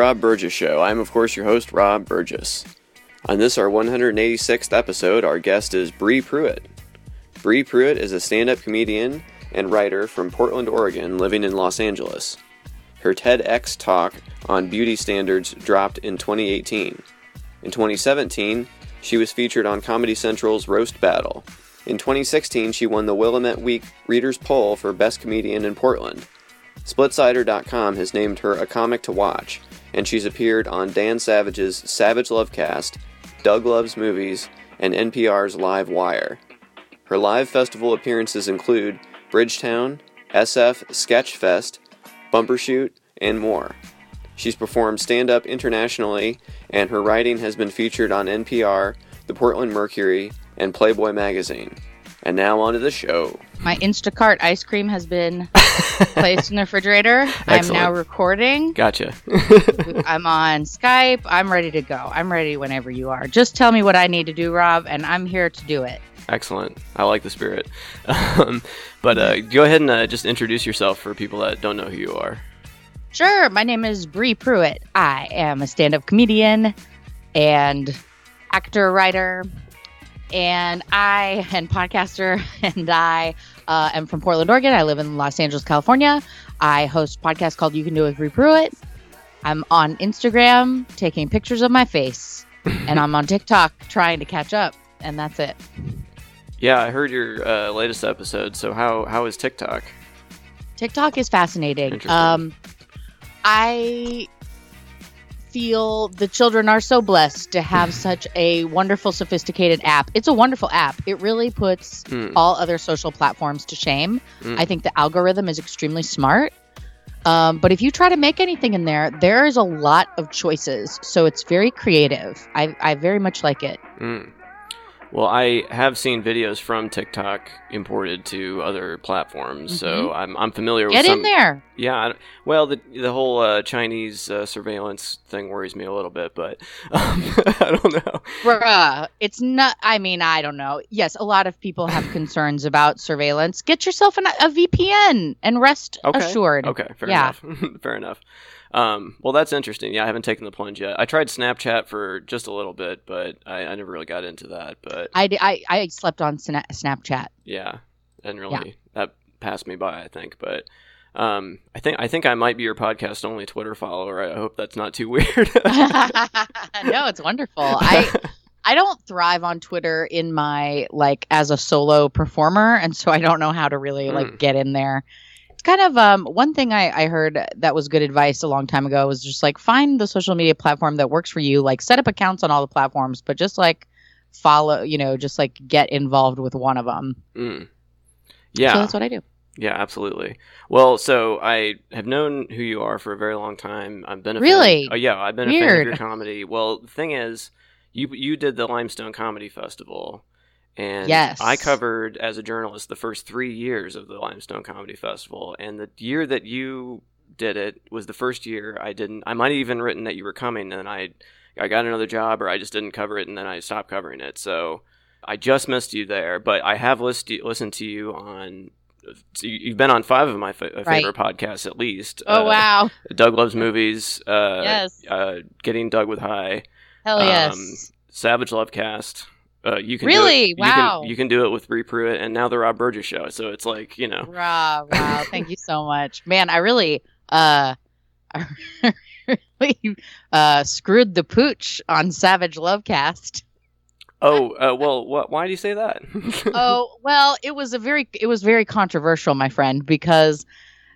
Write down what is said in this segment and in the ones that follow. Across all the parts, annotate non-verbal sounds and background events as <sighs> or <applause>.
Rob Burgess Show. I'm, of course, your host, Rob Burgess. On this, our 186th episode, our guest is Bri Pruett. Bri Pruett is a stand up comedian and writer from Portland, Oregon, living in Los Angeles. Her TEDx talk on beauty standards dropped in 2018. In 2017, she was featured on Comedy Central's Roast Battle. In 2016, she won the Willamette Week Readers Poll for Best Comedian in Portland. Splitsider.com has named her a comic to watch, and she's appeared on Dan Savage's Savage Lovecast, Doug Loves Movies, and NPR's Live Wire. Her live festival appearances include Bridgetown, SF Sketchfest, Bumbershoot, and more. She's performed stand up internationally, and her writing has been featured on NPR, the Portland Mercury, and Playboy magazine. And now on to the show. My Instacart ice cream has been <laughs> placed in the refrigerator. I'm now recording. Gotcha. <laughs> I'm on Skype. I'm ready to go. I'm ready whenever you are. Just tell me what I need to do, Rob, and I'm here to do it. Excellent. I like the spirit. <laughs> Um, but uh, go ahead and uh, just introduce yourself for people that don't know who you are. Sure. My name is Bri Pruett. I am a stand up comedian and actor, writer, and I and podcaster, <laughs> and I uh, am from Portland, Oregon. I live in Los Angeles, California. I host a podcast called You Can Do It with Pruett. I'm on Instagram taking pictures of my face, and I'm on TikTok trying to catch up, and that's it. Yeah, I heard your uh, latest episode. So how how is TikTok? TikTok is fascinating. Um, I feel the children are so blessed to have such a wonderful, sophisticated app. It's a wonderful app. It really puts mm. all other social platforms to shame. Mm. I think the algorithm is extremely smart. Um, but if you try to make anything in there, there is a lot of choices. So it's very creative. I, I very much like it. Mm. Well, I have seen videos from TikTok imported to other platforms, mm-hmm. so I'm, I'm familiar Get with. Get in there. Yeah, well, the the whole uh, Chinese uh, surveillance thing worries me a little bit, but <laughs> um, <laughs> I don't know. Bruh, it's not. I mean, I don't know. Yes, a lot of people have <laughs> concerns about surveillance. Get yourself an, a VPN and rest okay. assured. Okay, fair yeah. enough. fair enough. Um, well, that's interesting. Yeah, I haven't taken the plunge yet. I tried Snapchat for just a little bit, but I, I never really got into that. But I, I, I slept on Sna- Snapchat. Yeah, and really yeah. that passed me by, I think. But um, I think I think I might be your podcast only Twitter follower. I hope that's not too <laughs> weird. <laughs> no, it's wonderful. I <laughs> I don't thrive on Twitter in my like as a solo performer, and so I don't know how to really like mm. get in there it's kind of um, one thing I, I heard that was good advice a long time ago was just like find the social media platform that works for you. Like set up accounts on all the platforms, but just like follow, you know, just like get involved with one of them. Mm. Yeah, so that's what I do. Yeah, absolutely. Well, so I have known who you are for a very long time. I've been a really, fan, oh yeah, I've been Weird. a fan of your comedy. Well, the thing is, you you did the Limestone Comedy Festival, and yes. I covered as a journalist the first three years of the Limestone Comedy Festival. And the year that you did it was the first year I didn't. I might have even written that you were coming, and I I got another job, or I just didn't cover it, and then I stopped covering it. So I just missed you there, but I have list, listened to you on. So you've been on five of my favorite right. podcasts at least. Oh uh, wow! Doug loves movies. Uh, yes. Uh, getting Doug with high. Hell yes. Um, Savage Lovecast. Uh, you can really do it, wow. You can, you can do it with Bri Pruett and now the Rob Burgess show. So it's like you know. Wow! Wow! <laughs> Thank you so much, man. I really, uh, <laughs> I really uh, screwed the pooch on Savage Lovecast. Oh uh, well, what? Why do you say that? <laughs> oh well, it was a very it was very controversial, my friend, because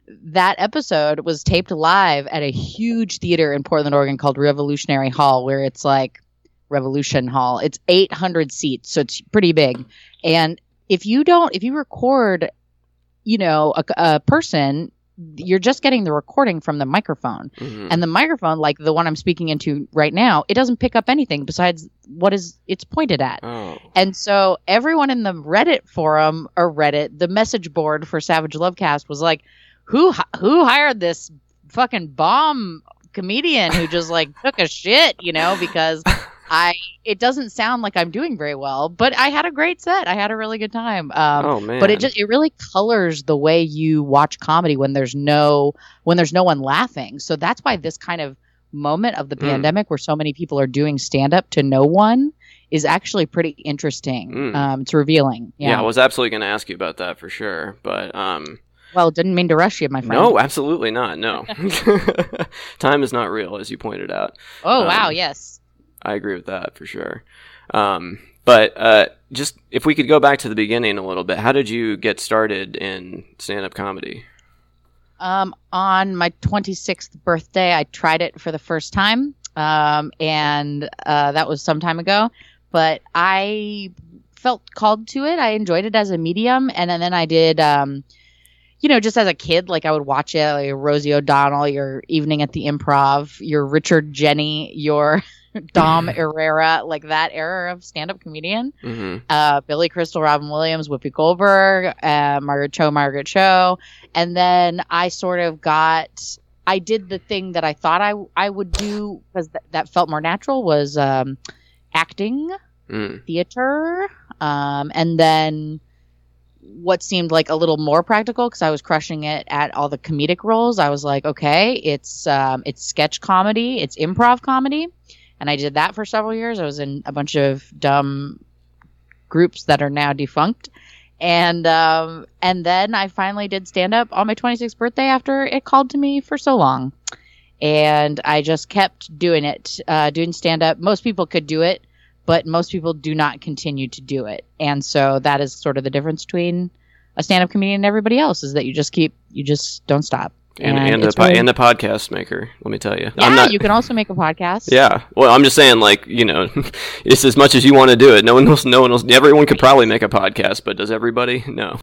that episode was taped live at a huge theater in Portland, Oregon called Revolutionary Hall, where it's like Revolution Hall. It's 800 seats, so it's pretty big. And if you don't, if you record, you know, a, a person, you're just getting the recording from the microphone. Mm-hmm. And the microphone, like the one I'm speaking into right now, it doesn't pick up anything besides what is it's pointed at. Oh. And so everyone in the Reddit forum or Reddit, the message board for Savage Lovecast was like, who who hired this fucking bomb comedian who just like took a shit, you know, because I it doesn't sound like I'm doing very well, but I had a great set. I had a really good time. Um, oh man! but it just it really colors the way you watch comedy when there's no when there's no one laughing. So that's why this kind of moment of the Mm. pandemic where so many people are doing stand up to no one is actually pretty interesting. Mm. Um, it's revealing. yeah. Yeah. I was absolutely going to ask you about that for sure, but um, well, didn't mean to rush you, my friend. no, absolutely not. No, <laughs> <laughs> time is not real, as you pointed out. Oh Um, wow, yes. I agree with that for sure. Um, but uh, just if we could go back to the beginning a little bit, how did you get started in stand-up comedy? Um, on my 26th birthday, I tried it for the first time, um, and uh, that was some time ago. But I felt called to it. I enjoyed it as a medium, and then, then I did, um, you know, just as a kid, like I would watch it, like Rosie O'Donnell, your Evening at the Improv, your Richard Jeni, your Dom <laughs> Irrera, like that era of stand-up comedian hmm uh, Billy Crystal, Robin Williams, Whoopi Goldberg, uh, Margaret Cho, Margaret Cho, and then I sort of got. I did the thing that I thought I I would do because th- that felt more natural was um, acting, Mm. theater, um, and then what seemed like a little more practical because I was crushing it at all the comedic roles. I was like, okay, it's um, it's sketch comedy, it's improv comedy, and I did that for several years. I was in a bunch of dumb groups that are now defunct. And um, and then I finally did stand up on my 26th birthday after it called to me for so long, and I just kept doing it, uh, doing stand up. Most people could do it, but most people do not continue to do it, and so that is sort of the difference between a stand up comedian and everybody else is that you just keep, you just don't stop. And And and, the really- and the podcast maker. Let me tell you, Yeah, I'm not. you can also make a podcast. yeah, well, I'm just saying, like you know, <laughs> it's as much as you want to do it. No one else, no one else. Everyone could probably make a podcast, but does everybody? <laughs> No.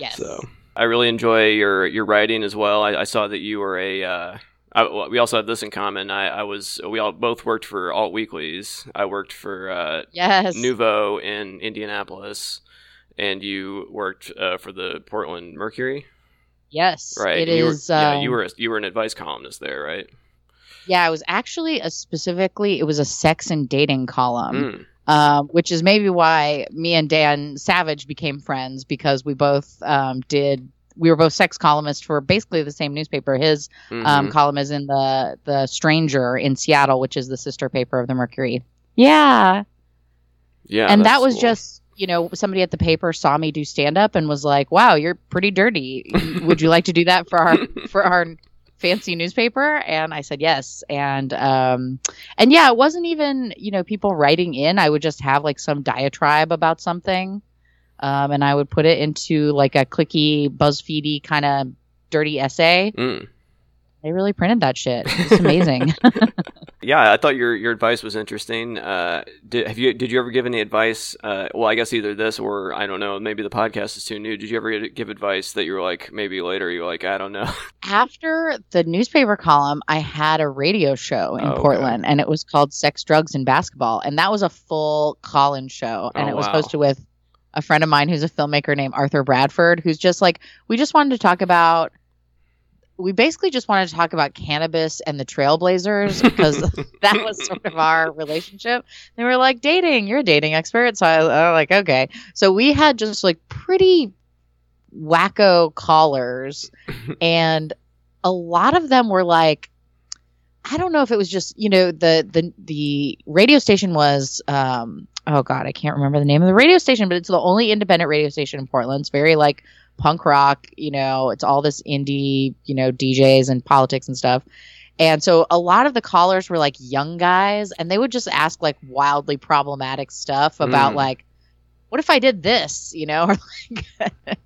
Yes. So I really enjoy your your writing as well. I, I saw that you were a. Uh, I, we also have this in common. I, I was. We all both worked for alt weeklies. I worked for uh, Yes. NUVO in Indianapolis, and you worked uh, for the Portland Mercury, yes. right? It And you were- is. yeah, um, you were a, you were an advice columnist there, right? Yeah, it was actually a specifically it was a sex and dating column, Mm. um, which is maybe why me and Dan Savage became friends because we both um, did we were both sex columnists for basically the same newspaper. His um, Mhm. column is in the the Stranger in Seattle, which is the sister paper of the Mercury. Yeah, yeah, and that was cool. just you know somebody at the paper saw me do stand up and was like, "Wow, you're pretty dirty. Would you like to do that for our for our fancy newspaper?" And I said yes. And um and yeah, it wasn't even you know people writing in. I would just have like some diatribe about something, um, and I would put it into like a clicky, BuzzFeedy kind of dirty essay. Mm. They really printed that shit. <laughs> It's amazing. <laughs> Yeah, I thought your your advice was interesting. Uh, did have you did you ever give any advice? Uh, well, I guess either this or I don't know. Maybe the podcast is too new. Did you ever give advice that you were like maybe later you're like I don't know? <laughs> after the newspaper column, I had a radio show in Oh, okay. Portland, and it was called Sex, Drugs, and Basketball, and that was a full call-in show, and Oh, it was wow. hosted with a friend of mine who's a filmmaker named Arthur Bradford, who's just like we just wanted to talk about. We basically just wanted to talk about cannabis and the Trailblazers because <laughs> that was sort of our relationship. They were like dating. You're a dating expert, so I, I was like, okay. So we had just like pretty wacko callers, <laughs> and a lot of them were like, I don't know if it was just you know the the the radio station was um oh god I can't remember the name of the radio station, but it's the only independent radio station in Portland. It's very like punk rock, you know, it's all this indie, you know, DJs and politics and stuff. And so a lot of the callers were like young guys and they would just ask like wildly problematic stuff about Mm. like what if I did this, you know, <laughs> or like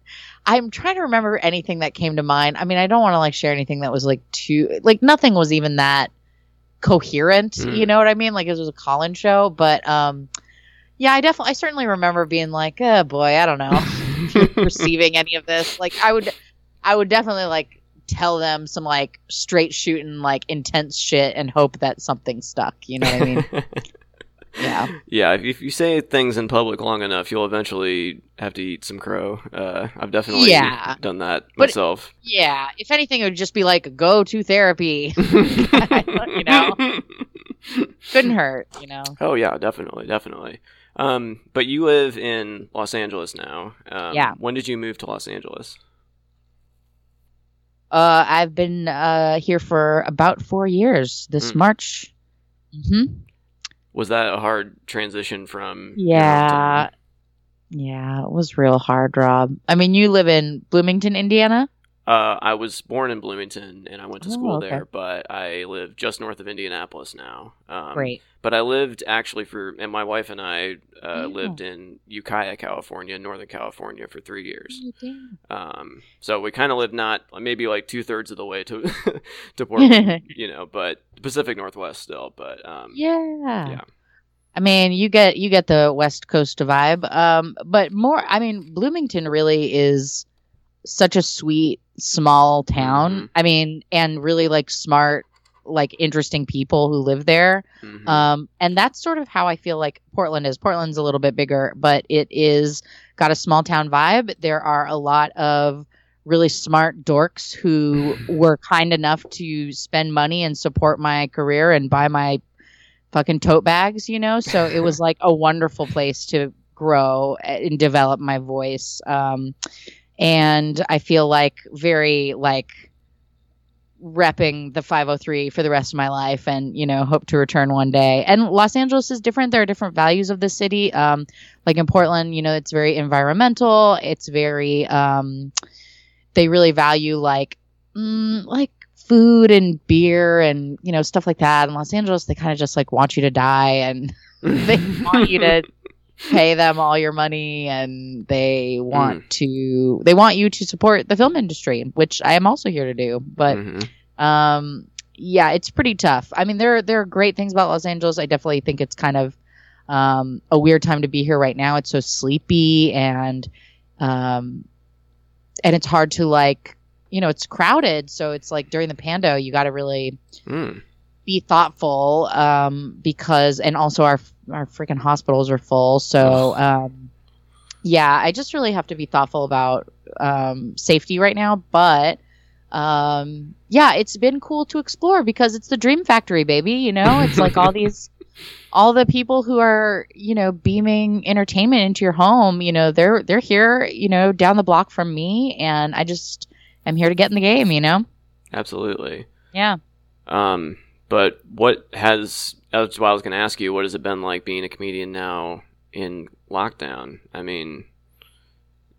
I'm trying to remember anything that came to mind. I mean, I don't want to like share anything that was like too like nothing was even that coherent, Mm. you know what I mean? Like it was a call-in show, but um yeah, I definitely I certainly remember being like, "Oh boy, I don't know." <laughs> <laughs> receiving any of this. Like I would I would definitely like tell them some like straight shooting like intense shit and hope that something stuck. You know what I mean? <laughs> yeah. yeah, if, if you say things in public long enough, you'll eventually have to eat some crow. Uh, I've definitely Yeah. done that But- myself. Yeah. If anything it would just be like go to therapy. <laughs> you know? couldn't hurt, you know. Oh yeah, definitely, definitely. Um, but you live in Los Angeles now. Um, Yeah. When did you move to Los Angeles? Uh, I've been uh here for about four years. This Mm. March. hmm Was that a hard transition from? Yeah. Yeah, it was real hard, Rob. I mean, you live in Bloomington, Indiana. Uh, I was born in Bloomington and I went to Oh, school okay. there, but I live just north of Indianapolis now. Um, Great. But I lived actually for, and my wife and I uh, Oh. lived in Ukiah, California, Northern California for three years. Um, so we kind of lived not maybe like two thirds of the way to <laughs> to <laughs> Portland, you know, but Pacific Northwest still. But um, yeah. Yeah. I mean, you get you get the West Coast vibe. Um, but more. I mean, Bloomington really is such a sweet small town. Mhm. I mean, and really like smart, like interesting people who live there. mhm. Um, and that's sort of how I feel like Portland is. Portland's a little bit bigger, but it is got a small town vibe. There are a lot of really smart dorks who were kind enough to spend money and support my career and buy my fucking tote bags, you know? So it was <laughs> like a wonderful place to grow and develop my voice. Um, and I feel like very like repping the 503 for the rest of my life and you know hope to return one day. And los angeles is different. There are different values of the city. Um like in portland you know it's very environmental. It's very um they really value like mm, like food and beer and you know stuff like that. In los angeles they kind of just like want you to die and <laughs> they want you to <laughs> pay them all your money and they want to they want you to support the film industry which i am also here to do. But Mhm. um yeah it's pretty tough. I mean there there are great things about los angeles. I definitely think it's kind of um a weird time to be here right now. It's so sleepy and um and it's hard to like you know it's crowded. So it's like during the pando you got to really Mm. be thoughtful um, because and also our our freaking hospitals are full. So um, yeah i just really have to be thoughtful about um, safety right now but um, yeah it's been cool to explore because it's the dream factory baby you know? It's like all these <laughs> all the people who are you know beaming entertainment into your home you know they're they're here you know down the block from me and i just am here to get in the game you know? Absolutely. yeah. Um, but what has that's why I was going to ask you. What has it been like being a comedian now in lockdown? I mean,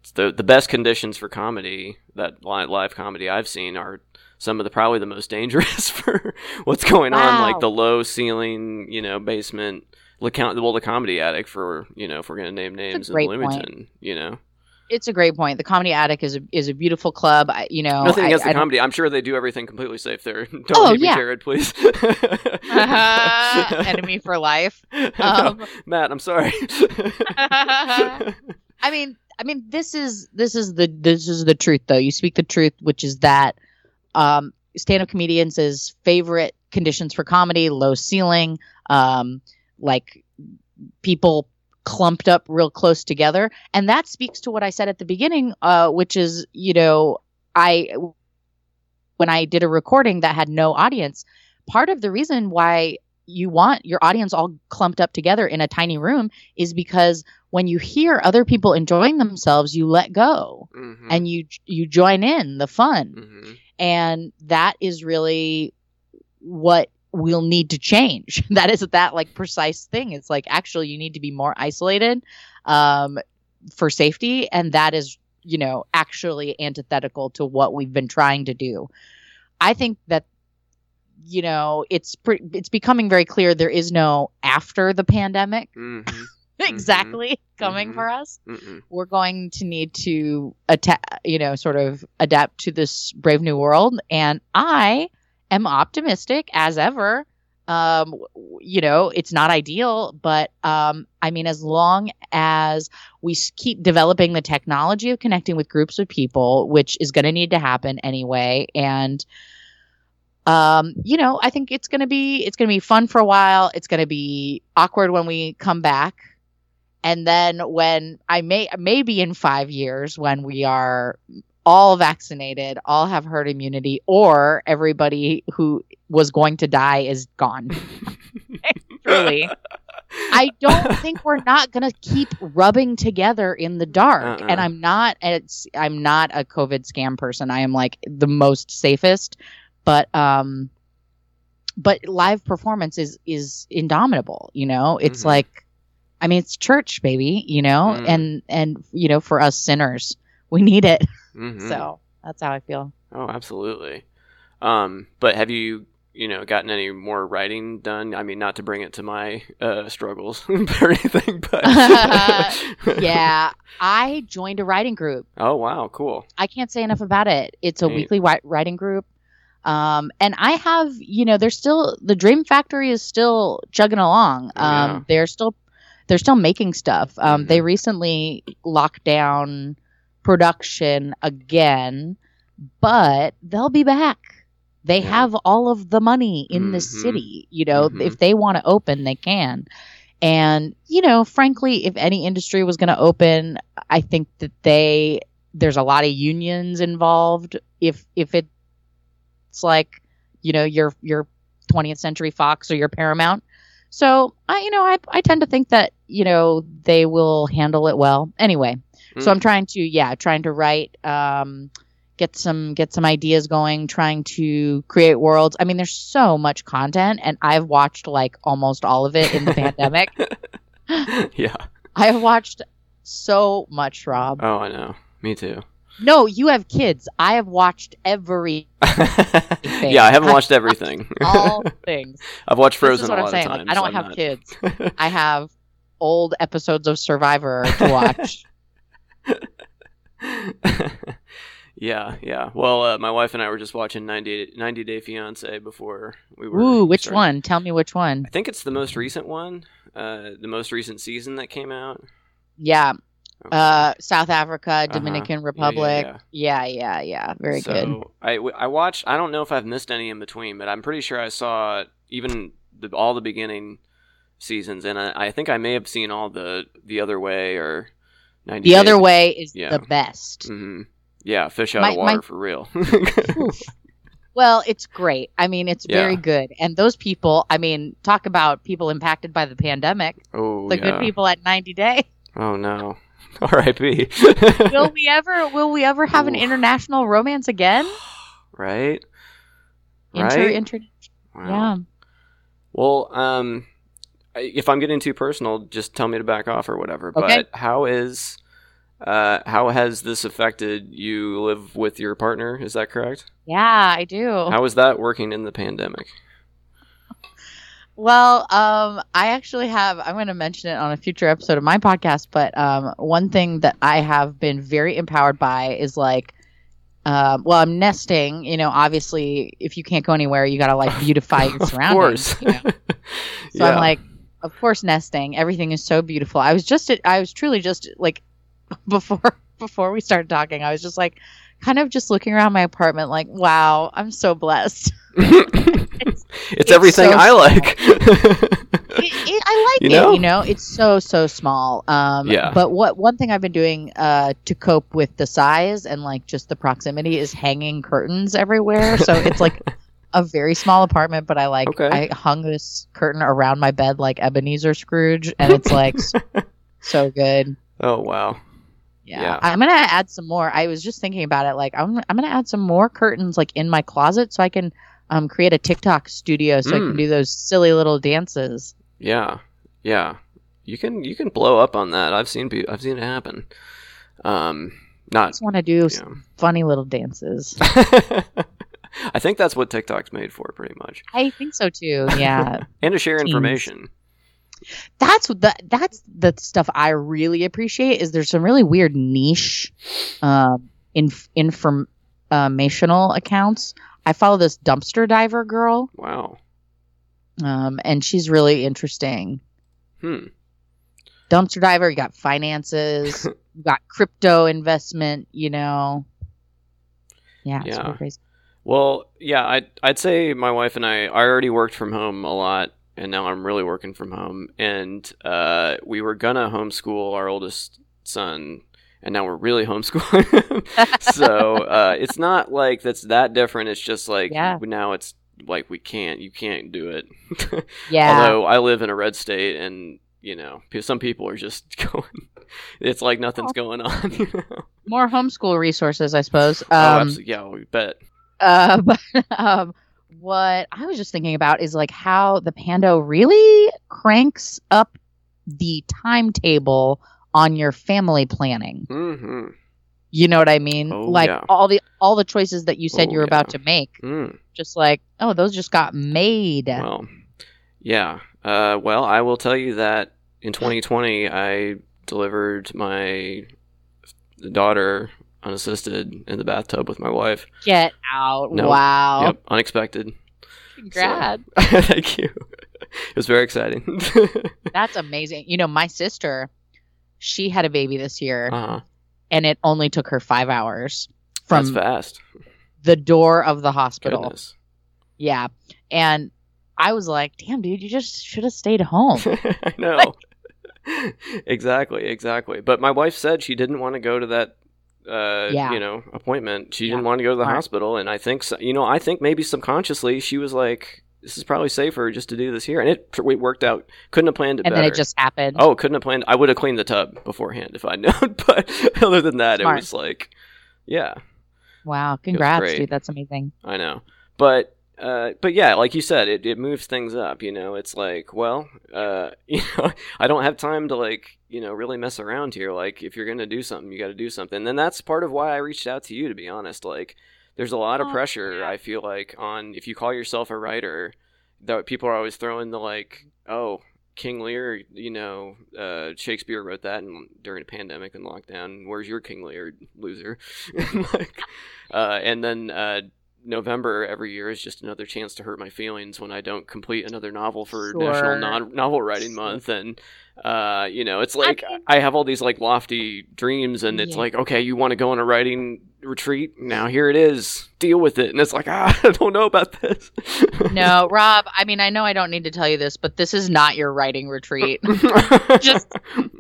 it's the the best conditions for comedy that li- live comedy I've seen are some of the probably the most dangerous <laughs> for what's going on, like the low ceiling, you know, basement. Well, the comedy attic for you know if we're going to name names in great point. Bloomington, you know, it's a great point. The Comedy Attic is a is a beautiful club. I, you know, nothing I- against I the don't- comedy. I'm sure they do everything completely safe there. <laughs> Don't Oh, hate me, yeah. Jared, please. <laughs> enemy for life. <laughs> Um, No, Matt, I'm sorry. I mean, I mean, this is this is the this is the truth, though. You speak the truth, which is that um, stand-up comedians' is favorite conditions for comedy: low ceiling, um, like people clumped up real close together, and that speaks to what I said at the beginning, uh, which is, you know, I when I did a recording that had no audience, part of the reason why you want your audience all clumped up together in a tiny room is because when you hear other people enjoying themselves, you let go Mhm, and you you join in the fun. mhm. And that is really what we'll need to change. <laughs> that is that like precise thing. It's like actually you need to be more isolated um, for safety, and that is you know actually antithetical to what we've been trying to do. I think that you know it's pre- it's becoming very clear there is no after the pandemic Mhm, <laughs> exactly coming Mhm. for us mhm. we're going to need to atta- you know sort of adapt to this brave new world and i am optimistic as ever. Um you know it's not ideal but um i mean as long as we keep developing the technology of connecting with groups of people which is going to need to happen anyway and um you know i think it's going to be it's going to be fun for a while. It's going to be awkward when we come back. And then when i may maybe in 5 years when we are all vaccinated all have herd immunity or everybody who was going to die is gone <laughs> truly. I don't think we're not gonna keep rubbing together in the dark. Uh-uh. And I'm not it's I'm not a COVID scam person. I am like the most safest. But um but live performance is is indomitable, you know? It's Mhm. like I mean it's church, baby, you know, Mm. and and you know, for us sinners, we need it. Mhm. <laughs> So that's how I feel. Oh, absolutely. Um, but have you, you know, gotten any more writing done? I mean, not to bring it to my uh, struggles <laughs> or anything, but <laughs> Yeah. I joined a writing group. Oh wow, cool. I can't say enough about it. It's a weekly writing group. Um, and I have, you know, there's still the Dream Factory is still chugging along. Um, Oh, Yeah. they're still they're still making stuff. Um, Mhm. they recently locked down production again, but they'll be back. They Yeah. have all of the money in the Mhm. city. You know, Mhm. if they want to open, they can. And you know, frankly, if any industry was going to open, I think that they there's a lot of unions involved. If if it's like you know your your 20th Century Fox or your Paramount, so I you know I I tend to think that you know they will handle it well. Anyway, so Mm. I'm trying to yeah trying to write um get some get some ideas going trying to create worlds i mean there's so much content and i've watched like almost all of it in the <laughs> pandemic <laughs> yeah. i have watched so much rob Oh, I know. Me too. no you have kids i have watched every <laughs> yeah, I haven't watched everything. all things I've watched Frozen a i'm saying of like i don't I'm have not- kids i have old episodes of survivor to watch <laughs> yeah, yeah. Well, uh, my wife and I were just watching 90, 90 Day Fiance before we were. ooh which starting- one tell me which one I think it's the most recent one. Uh, the most recent season that came out. yeah Okay. uh south africa Uh-huh. dominican Yeah, yeah, republic yeah. yeah yeah yeah, very so good I watched. I don't know if I've missed any in between, but I'm pretty sure I saw even the, all the beginning seasons, and I, I think I may have seen all the the other way or 90 The other way is Yeah. the best. Mhm. Yeah, fish out My- of water my- for real. <laughs> Well, it's great. I mean, it's very good. And those people, I mean, talk about people impacted by the pandemic. oh The yeah. good people at 90 Day. Oh no. <laughs> R.I.P. Will we ever will we ever have an international romance again? <sighs> right. Inter Right. inter Wow. Yeah. Well, um, if I'm getting too personal, just tell me to back off or whatever. Okay. But how is, uh, how has this affected you? Live with your partner? Is that correct? Yeah, I do. How is that working in the pandemic? Well, um, I actually have. I'm going to mention it on a future episode of my podcast. But um, one thing that I have been very empowered by is like, um, well, I'm nesting. You know, obviously, if you can't go anywhere, you got to like beautify your <laughs> of surroundings. course. you know? So <laughs> yeah. I'm like, of course, nesting. Everything is so beautiful. I was just, I was truly just like, <laughs> before before we started talking, I was just like, kind of just looking around my apartment, like, wow, I'm so blessed. <laughs> it's, it's everything so I like. it, it, I like You it. You know, it's so so small. Um, Yeah. But what one thing I've been doing uh, to cope with the size and like just the proximity is hanging curtains everywhere. So it's like <laughs> a very small apartment, but I like Okay. I hung this curtain around my bed like Ebenezer Scrooge, and it's like <laughs> so good. oh wow. Yeah. Yeah. I'm gonna add some more. I was just thinking about it. Like I'm I'm gonna add some more curtains like in my closet so I can um create a TikTok studio so I Mm. can do those silly little dances. Yeah, yeah. You can you can blow up on that. I've seen I've seen it happen. Um, I not. just want to do Yeah. funny little dances. <laughs> I think that's what TikTok's made for, pretty much, I think so too. Yeah, <laughs> and to share information. that's the that's the stuff I really appreciate. Is there's some really weird niche, um, inf- informational accounts. I follow this dumpster diver girl, Wow. um, and she's really interesting. Hmm. Dumpster diver, you got finances, <laughs> you got crypto investment. You know, yeah, it's Yeah. Well, yeah. I'd I'd say my wife and I. I already worked from home a lot, and now I'm really working from home. And uh, we were gonna homeschool our oldest son, and now we're really <laughs> homeschooling him. <laughs> so uh, it's not like that's that different. It's just like Yeah. now it's like we can't. You can't do it. <laughs> Yeah. Although I live in a red state, and you know, some people are just going. It's like nothing's Oh. going on. You know? More homeschool resources, I suppose. oh, Um, absolutely. Yeah, we bet. Uh, <laughs> but um, what I was just thinking about is like how the Pando really cranks up the timetable on your family planning. hmm You know what I mean? Oh, like yeah. all the all the choices that you said Oh, you were about to make, Mm. just like oh, those just got made. Well, yeah. Uh, well, I will tell you that in 2020, I delivered my daughter unassisted in the bathtub with my wife. Get out! No. Wow! Yep, unexpected. Congrats! So- <laughs> Thank you. It was very exciting. <laughs> That's amazing. You know, my sister, she had a baby this year, uh-huh. and it only took her five hours That's fast. the door of the hospital. Goodness. Yeah. And I was like, damn, dude, you just should have stayed home. <laughs> I know. exactly, exactly. But my wife said she didn't want to go to that uh Yeah. you know appointment she Yeah. didn't want to go to the Smart. hospital and i think you know i think maybe subconsciously she was like this is probably safer just to do this here and it, it worked out couldn't have planned it and better then it just happened. oh couldn't have planned i would have cleaned the tub beforehand if i'd <laughs> known but other than that Smart. it was like yeah wow. Congrats, dude. That's amazing. I know, but uh, but yeah, like you said, it, it moves things up. You know, it's like, well, uh, <laughs> you know, I don't have time to like, you know, really mess around here. Like, if you're gonna do something, you got to do something, and that's part of why I reached out to you. To be honest, like, there's a lot of Oh, pressure. yeah. I feel like on if you call yourself a writer, that people are always throwing the like, oh. King Lear, you know, uh, Shakespeare wrote that in, during a pandemic and lockdown. Where's your King Lear, loser? <laughs> like, uh, and then uh, November every year is just another chance to hurt my feelings when I don't complete another novel for Sure. National non- Novel Writing Month, and uh, you know, it's like mean- I have all these like lofty dreams, and it's Yeah. like, okay, you want to go on a writing retreat? Now here it is. Deal with it, and it's like, <laughs> ah, I don't know about this. No, <laughs> Rob, I mean, I know I don't need to tell you this, but this is not your writing retreat. <laughs> Just-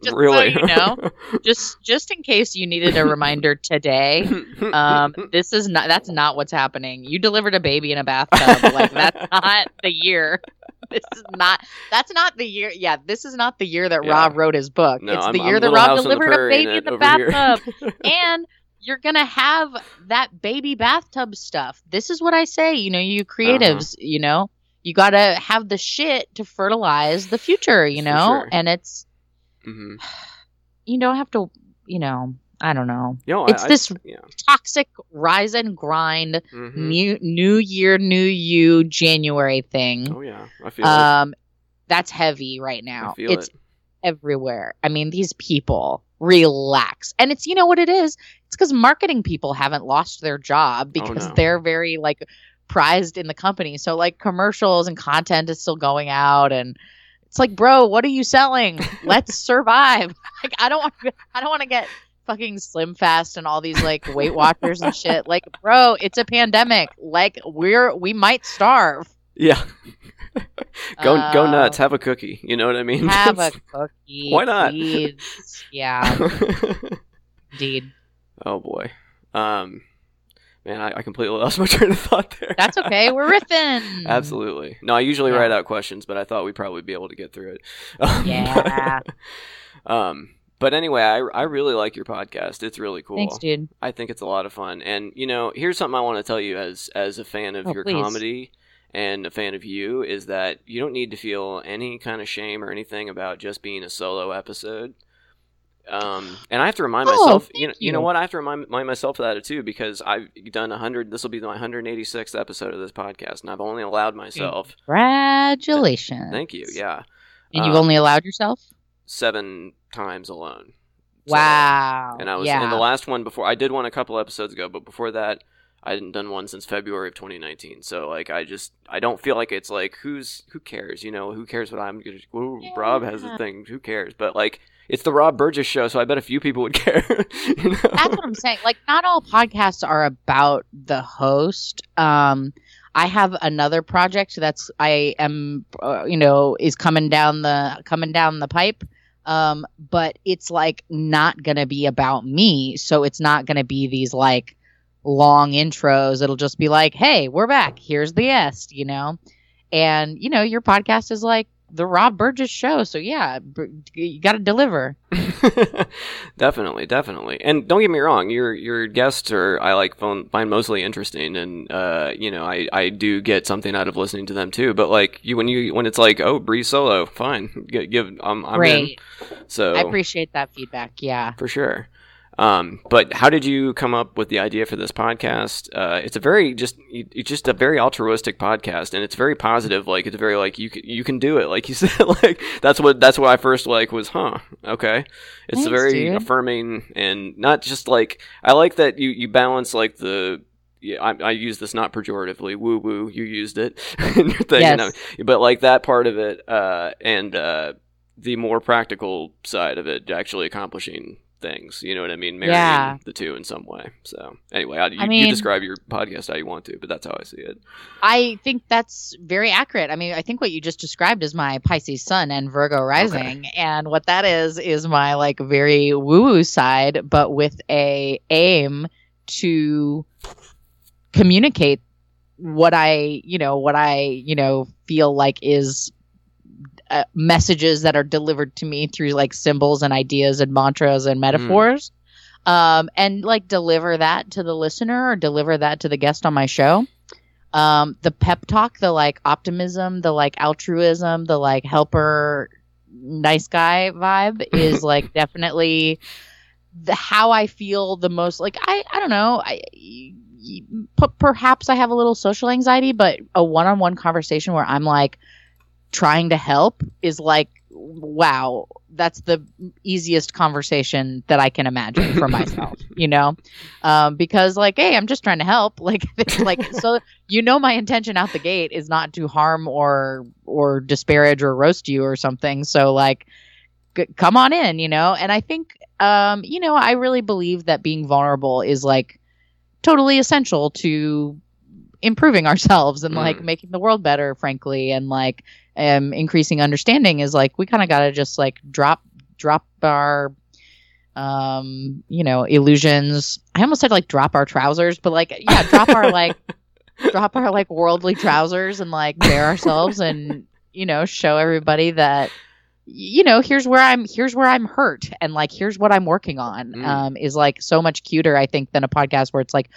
just so really, you know. just just in case you needed a reminder today, um, this is not that's not what's happening. You delivered a baby in a bathtub. Like that's not the year. <laughs> This is not that's not the year. Yeah, this is not the year that Yeah. Rob wrote his book. No, it's I'm- the I'm year that Little Rob House on the delivered a baby in the it over here. bathtub. <laughs> and you're gonna have that baby bathtub stuff. This is what I say. You know, you Uh-huh. creatives. You know, you gotta have the shit to fertilize the future. You know, sure. and it's hmm <sighs> you don't have to. You know, I don't know. Know, It's I, this I, yeah. toxic rise and grind mhm. new new year new you January thing. Oh yeah, I feel it. Um, that's heavy right now. I feel It's it. everywhere. I mean, these people relax. And it's you know what it is? It's because marketing people haven't lost their job because Oh, no. they're very like prized in the company. So like commercials and content is still going out and it's like, bro, what are you selling? <laughs> Let's survive. <laughs> Like I don't want I don't want to get fucking slim fast and all these like Weight Watchers and shit. Like, bro, it's a pandemic. Like we're we might starve. Yeah. go go Uh, nuts. Have a cookie. You know what I mean? Have a <laughs> cookie. Why not? please. Yeah, <laughs> indeed. oh boy. Um, man, I, I completely lost my <laughs> train of thought there. That's okay. We're riffing. Absolutely. No, I usually Yeah. write out questions, but I thought we'd probably be able to get through it. Um, Yeah. um, but anyway, I, I really like your podcast. It's really cool. Thanks, dude. I think it's a lot of fun. And you know, here's something I want to tell you as as a fan of Oh, your please. comedy and a fan of you is that you don't need to feel any kind of shame or anything about just being a solo episode. Um, and I have to remind Oh, myself, you know, thank you know what? I have to remind, remind myself of that too because I've done hundred. This will be my 186th episode of this podcast, and I've only allowed myself. Congratulations. Thank you. Yeah, And you've Um, only allowed yourself? Seven times alone. So- wow. and I was yeah. in the last one before. I did one a couple episodes ago, but before that, I hadn't done one since February of 2019. So like, I just I don't feel like it's like who's who cares? You know, who cares what I'm gonna? Ooh, Rob has a thing. Who cares? But like, it's the Rob Burgess show, so I bet a few people would <laughs> care. you know? That's what I'm saying. Like, not all podcasts are about the host. Um, I have another project that's I am, uh, you know, is coming down the coming down the pipe. Um, but it's like not gonna be about me. So it's not gonna be these like long intros. It'll just be like, "Hey, we're back. Here's the guest," you know. And you know, your podcast is like the Rob Burgess show. So yeah, you got to deliver. <laughs> definitely, definitely. And don't get me wrong, your your guests are I like find mostly interesting, and uh, you know I I do get something out of listening to them too. But like you when you when it's like oh Bri solo, fine, give, give I'm, I'm Great. in. So I appreciate that feedback. Yeah, for sure. Um, but how did you come up with the idea for this podcast? Uh, it's a very just it's just a very altruistic podcast, and it's very positive. Like it's very like you can, you can do it. Like you <laughs> said, like that's what that's what I first like was, huh? Okay, it's Thanks, very dude. affirming and not just like I like that you you balance like the yeah, I, I use this not pejoratively. Woo woo, you used it <laughs> in your thing, Yes. and I- but like that part of it, uh, and uh, the more practical side of it, actually accomplishing things. You know what I mean? Marrying Yeah. the two in some way. So anyway, I, you, I mean- you describe your podcast how you want to, but that's how I see it. I think that's very accurate. I mean, I think what you just described is my Pisces sun and Virgo rising, and what that is is my like very woo woo side, but with a aim to communicate what I, you know, what I, you know, feel like is uh, messages that are delivered to me through like symbols and ideas and mantras and metaphors. Um, and like deliver that to the listener or deliver that to the guest on my show. Um the pep talk the like optimism the like altruism the like helper nice guy vibe <laughs> is like definitely the how i feel the most. Like i i don't know. I perhaps i have a little social anxiety but a one-on-one conversation where i'm like trying to help is like wow that's the easiest conversation that i can imagine for <laughs> myself you know? Um, because like hey i'm just trying to help. <laughs> Like like so you know my intention out the gate is not to harm or or disparage or roast you or something. So like g- come on in you know? And i think um you know i really believe that being vulnerable is like totally essential to improving <laughs> ourselves and like Mm. making the world better frankly and like um increasing understanding is like we kind of got to just like drop drop our um you know illusions. I almost said like drop our trousers but like yeah drop our like <laughs> drop our like worldly trousers and like bare ourselves and you know show everybody that you know here's where i'm here's where i'm hurt and like here's what i'm working on Mm. um is like so much cuter i think than a podcast where it's like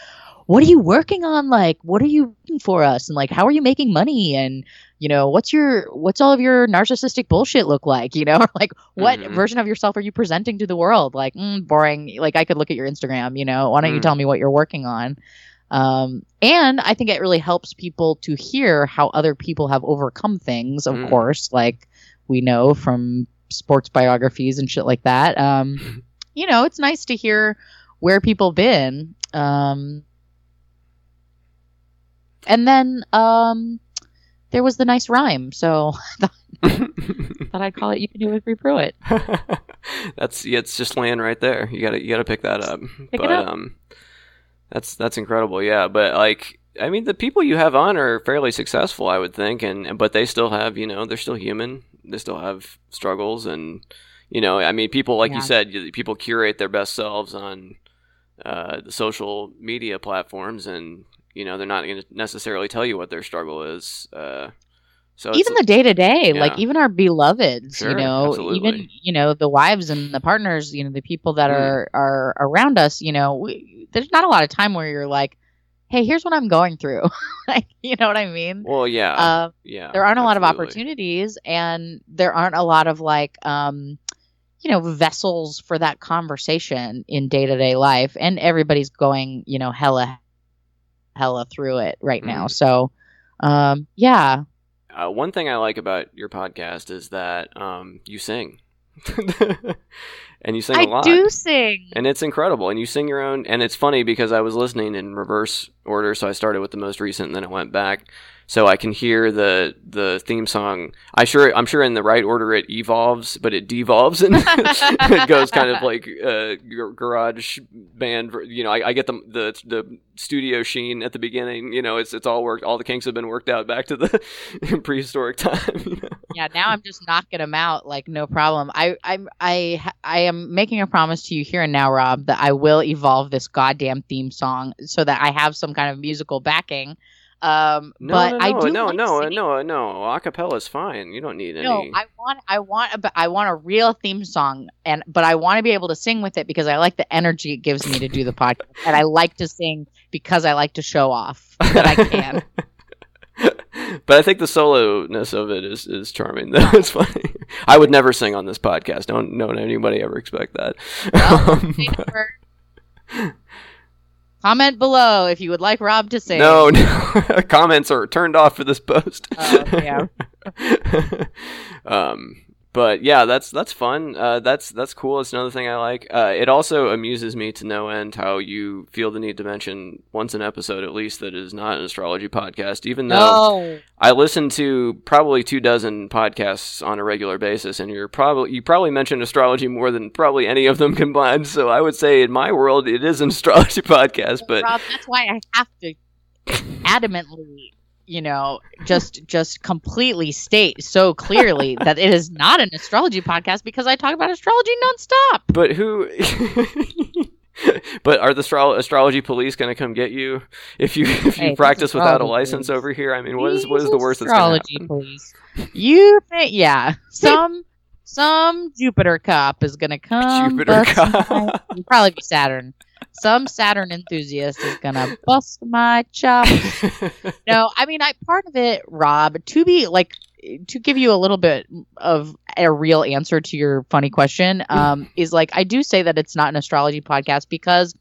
what are you working on? Like what are you for us? And like how are you making money? And you know what's your what's all of your narcissistic bullshit look like <laughs> you know like what Mhm. version of yourself are you presenting to the world like mm, boring like i could look at your instagram you know why don't you Mm. tell me what you're working on um, and i think it really helps people to hear how other people have overcome things of Mm. course like we know from sports biographies and shit like that um, <laughs> you know it's nice to hear where people been um, and then um, there was the nice rhyme so <laughs> <laughs> thought i'd call it you can do it with Pruett. <laughs> that's yeah, it's just laying right there. You gotta you gotta pick that up. Pick it but up. um, that's that's incredible. Yeah, but like I mean, the people you have on are fairly successful, I would think, and but they still have you know they're still human. They still have struggles, and you know I mean people like Yeah. you said, people curate their best selves on uh, the social media platforms, and you know they're not going to necessarily tell you what their struggle is. Uh, so even the day to day, like even our beloveds, Sure, you know, absolutely. even you know the wives and the partners, you know, the people that Mm. are are around us. You know, we, there's not a lot of time where you're like, hey, here's what I'm going through. <laughs> like, you know what I mean? well, yeah, Uh, yeah. there aren't a lot of opportunities, and there aren't a lot of like, um, you know, vessels for that conversation in day to day life, and everybody's going, you know, hella, hella through it right now. Mm. So, um, yeah, Uh, one thing I like about your podcast is that um, you sing, <laughs> and you sing a I lot, I do sing. and it's incredible. And you sing your own, and it's funny because I was listening in reverse order, so I started with the most recent, and then it went back so I can hear the the theme song. I sure I'm sure in the right order it evolves, but it devolves and <laughs> it goes kind of like uh, garage band. You know, I, I, get the the the studio sheen at the beginning. You know, it's it's all worked. All the kinks have been worked out back to the <laughs> prehistoric time. You know? Yeah, now I'm just knocking them out like no problem. I I'm I I am making a promise to you here and now, Rob, that I will evolve this goddamn theme song so that I have some kind of musical backing um, no, but no, no, I do no, like no, singing. no, no. Acapella is fine. You don't need any. No. I want, I want, a, I want a real theme song, and but I want to be able to sing with it because I like the energy it gives me to do the <laughs> podcast, and I like to sing because I like to show off that I can. <laughs> but I think the solo-ness of it is, is charming. Though it's funny. I would never sing on this podcast. Don't don't anybody ever expect that. Well, Um, say the word. Comment below if you would like Rob to sing. no, <laughs> no. Comments are turned off for this post. Oh, yeah. <laughs> um, but yeah, that's that's fun. Uh, that's that's cool. It's another thing I like. Uh, it also amuses me to no end how you feel the need to mention once an episode at least that is not an astrology podcast, even though No. I listen to probably two dozen podcasts on a regular basis, and you're probably you probably mention astrology more than probably any of them <laughs> combined. So I would say in my world it is an <laughs> astrology podcast, but Rob, that's why I have to adamantly, you know, just <laughs> just completely state so clearly <laughs> that it is not an astrology podcast because I talk about astrology nonstop. but who? <laughs> but are the astro- astrology police going to come get you if you if you Hey, practice without a license police. over here? I mean, what is what is the worst that's going to astrology happen? police? You think? Yeah, some some Jupiter cop is gonna come. Jupiter cop. probably be Saturn. Some Saturn enthusiast is gonna bust my chops. <laughs> no, I mean, I part of it, Rob, to be like to give you a little bit of a real answer to your funny question, <laughs> um, is like I do say that it's not an astrology podcast because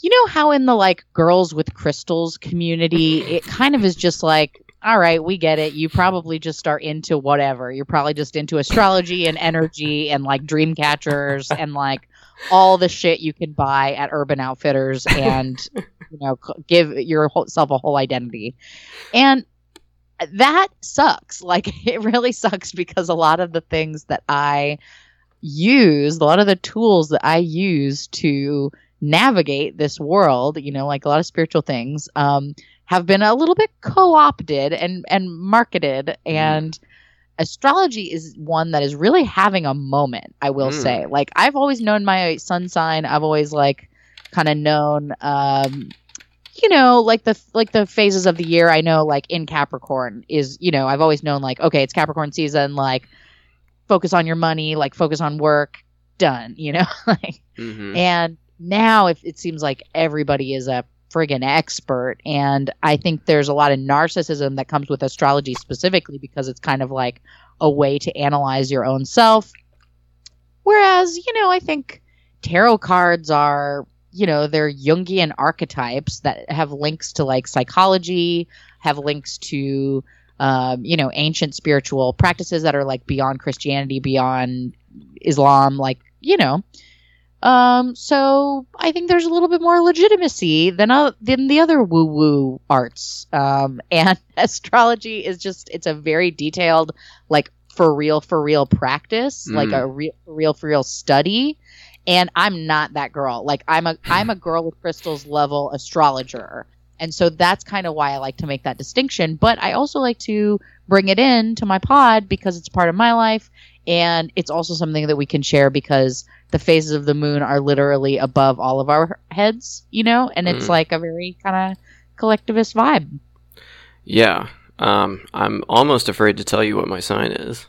you know how in the like girls with crystals community, it kind of is just like all right, we get it. You probably just are into whatever. You're probably just into astrology and energy and like dream catchers and like all the shit you can buy at Urban Outfitters and <laughs> you know give yourself a whole identity. And that sucks. Like <laughs> it really sucks because a lot of the things that I use, a lot of the tools that I use to navigate this world, you know, like a lot of spiritual things, um, have been a little bit co-opted and and marketed and astrology is one that is really having a moment i will Mm. say like i've always known my sun sign i've always like kind of known um you know like the like the phases of the year i know like in capricorn is you know i've always known like okay it's capricorn season like focus on your money like focus on work done you know <laughs> like Mhm. and now if it seems like everybody is a friggin' expert. And I think there's a lot of narcissism that comes with astrology specifically because it's kind of like a way to analyze your own self. Whereas, you know, I think tarot cards are, you know, they're Jungian archetypes that have links to like psychology, have links to, um, you know, ancient spiritual practices that are like beyond Christianity, beyond Islam, like, you know. Um, so I think there's a little bit more legitimacy than uh, than the other woo woo arts. Um, <laughs> and astrology is just it's a very detailed, like for real for real practice, like Mm. a real real for real study. And I'm not that girl. Like I'm a I'm a girl with crystals level astrologer. And so that's kind of why I like to make that distinction. But I also like to bring it in to my pod because it's part of my life. And it's also something that we can share because the phases of the moon are literally above all of our heads, you know? And it's Mm. like a very kind of collectivist vibe. Yeah. Um, I'm almost afraid to tell you what my sign is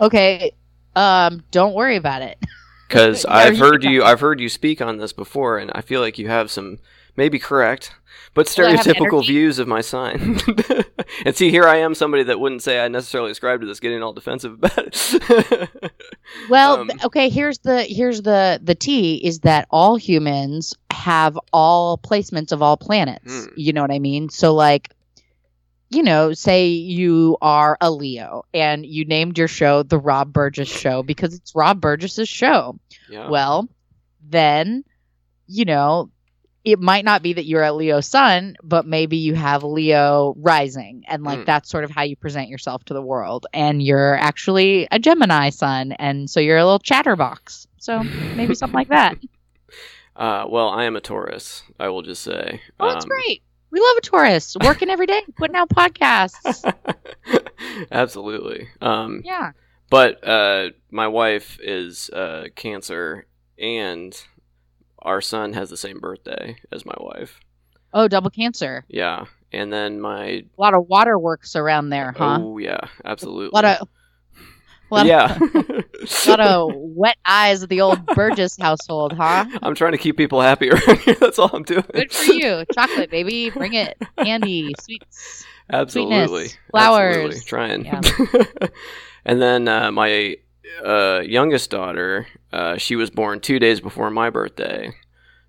Okay. Um, don't worry about it. <laughs> because I've heard you I've heard you speak on this before, and I feel like you have some maybe correct but Well, I have stereotypical views of my sign. <laughs> and see, here I am, somebody that wouldn't say I necessarily ascribe to this, getting all defensive about it. <laughs> Well, Um, okay, here's the here's the the T is that all humans have all placements of all planets. Hmm. You know what I mean? So like you know, say you are a Leo and you named your show the Rob Burgess show because it's Rob Burgess's show. yeah. Well, then, you know, it might not be that you're a Leo sun, but maybe you have Leo rising, and like Mm. that's sort of how you present yourself to the world. And you're actually a Gemini sun, and so you're a little chatterbox. So maybe something like that. <laughs> Uh, well, I am a Taurus. I will just say. Oh, that's Um, great. We love a Taurus working every day, putting out podcasts. <laughs> Absolutely. Um, Yeah. but uh, my wife is uh, Cancer, and our son has the same birthday as my wife. Oh, double cancer. Yeah, and then my A lot of waterworks around there, huh? oh yeah, absolutely. a <laughs> lot of, a lot yeah. <laughs> of, a lot of wet eyes at the old Burgess household, huh? <laughs> I'm trying to keep people happy around here. That's all I'm doing. Good for you. Chocolate, baby. Bring it. Candy, sweets. Absolutely. Sweetness, flowers. Absolutely. Trying. Yeah. and then uh, my uh, youngest daughter, uh, she was born two days before my birthday.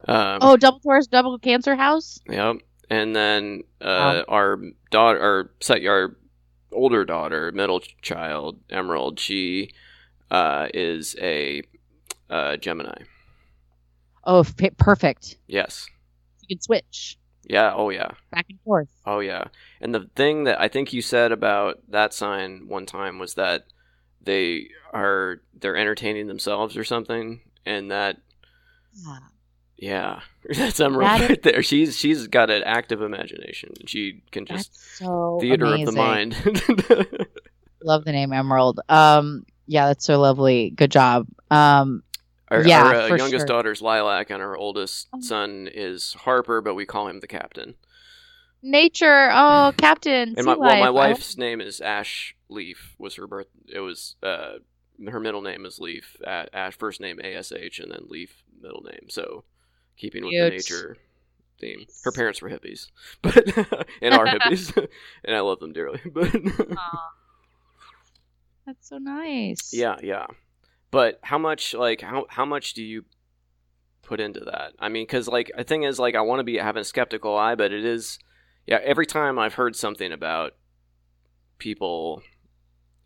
Um, Oh, double Taurus, double Cancer house? Yep. And then uh, Wow. our daughter, our set, our older daughter, middle child, Emerald, she uh, is a uh, Gemini. Oh, f- perfect. Yes. You can switch Yeah. Oh yeah. back and forth. Oh yeah. And the thing that I think you said about that sign one time was that they are they're entertaining themselves or something, and that Yeah. yeah, <laughs> that's Emerald That right there. She's she's got an active imagination. She can just so theater amazing. of the mind. <laughs> Love the name Emerald. Um, yeah, that's so lovely. Good job. Um, our Yeah, our uh, youngest sure. daughter's Lilac, and our oldest Oh. son is Harper, but we call him the captain. Nature. Oh, Captain. And my, well, my wife's name is Ash Leaf. Was her birth? It was uh, her middle name is Leaf. Ash first name A S H, and then Leaf middle name. So keeping with the nature theme. Her parents were hippies, <laughs> but <laughs> and are hippies, <laughs> and I love them dearly. But That's so nice. yeah, yeah. But how much like how how much do you put into that? I mean, because like the thing is like I want to be having a skeptical eye, but it is yeah. Every time I've heard something about people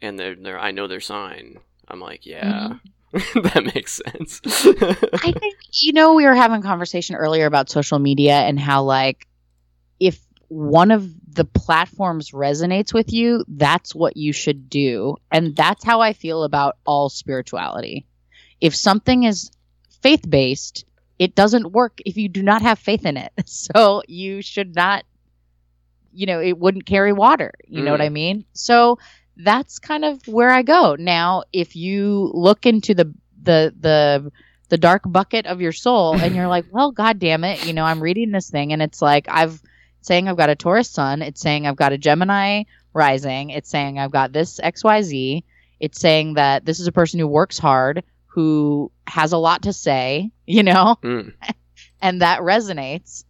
and their their I know their sign, I'm like yeah, mm-hmm. <laughs> that makes sense. I <laughs> think you know we were having a conversation earlier about social media and how like if one of the platforms resonates with you, that's what you should do. And that's how I feel about all spirituality. If something is faith-based, it doesn't work if you do not have faith in it. <laughs> So you should not you know, it wouldn't carry water. You know what Mm. I mean? So that's kind of where I go. Now, if you look into the the the the dark bucket of your soul <laughs> and you're like, well, god damn it, you know, I'm reading this thing and it's like I've saying I've got a Taurus sun, it's saying I've got a Gemini rising, it's saying I've got this XYZ, it's saying that this is a person who works hard, who has a lot to say, <laughs> you know, Mm, <laughs> and that resonates.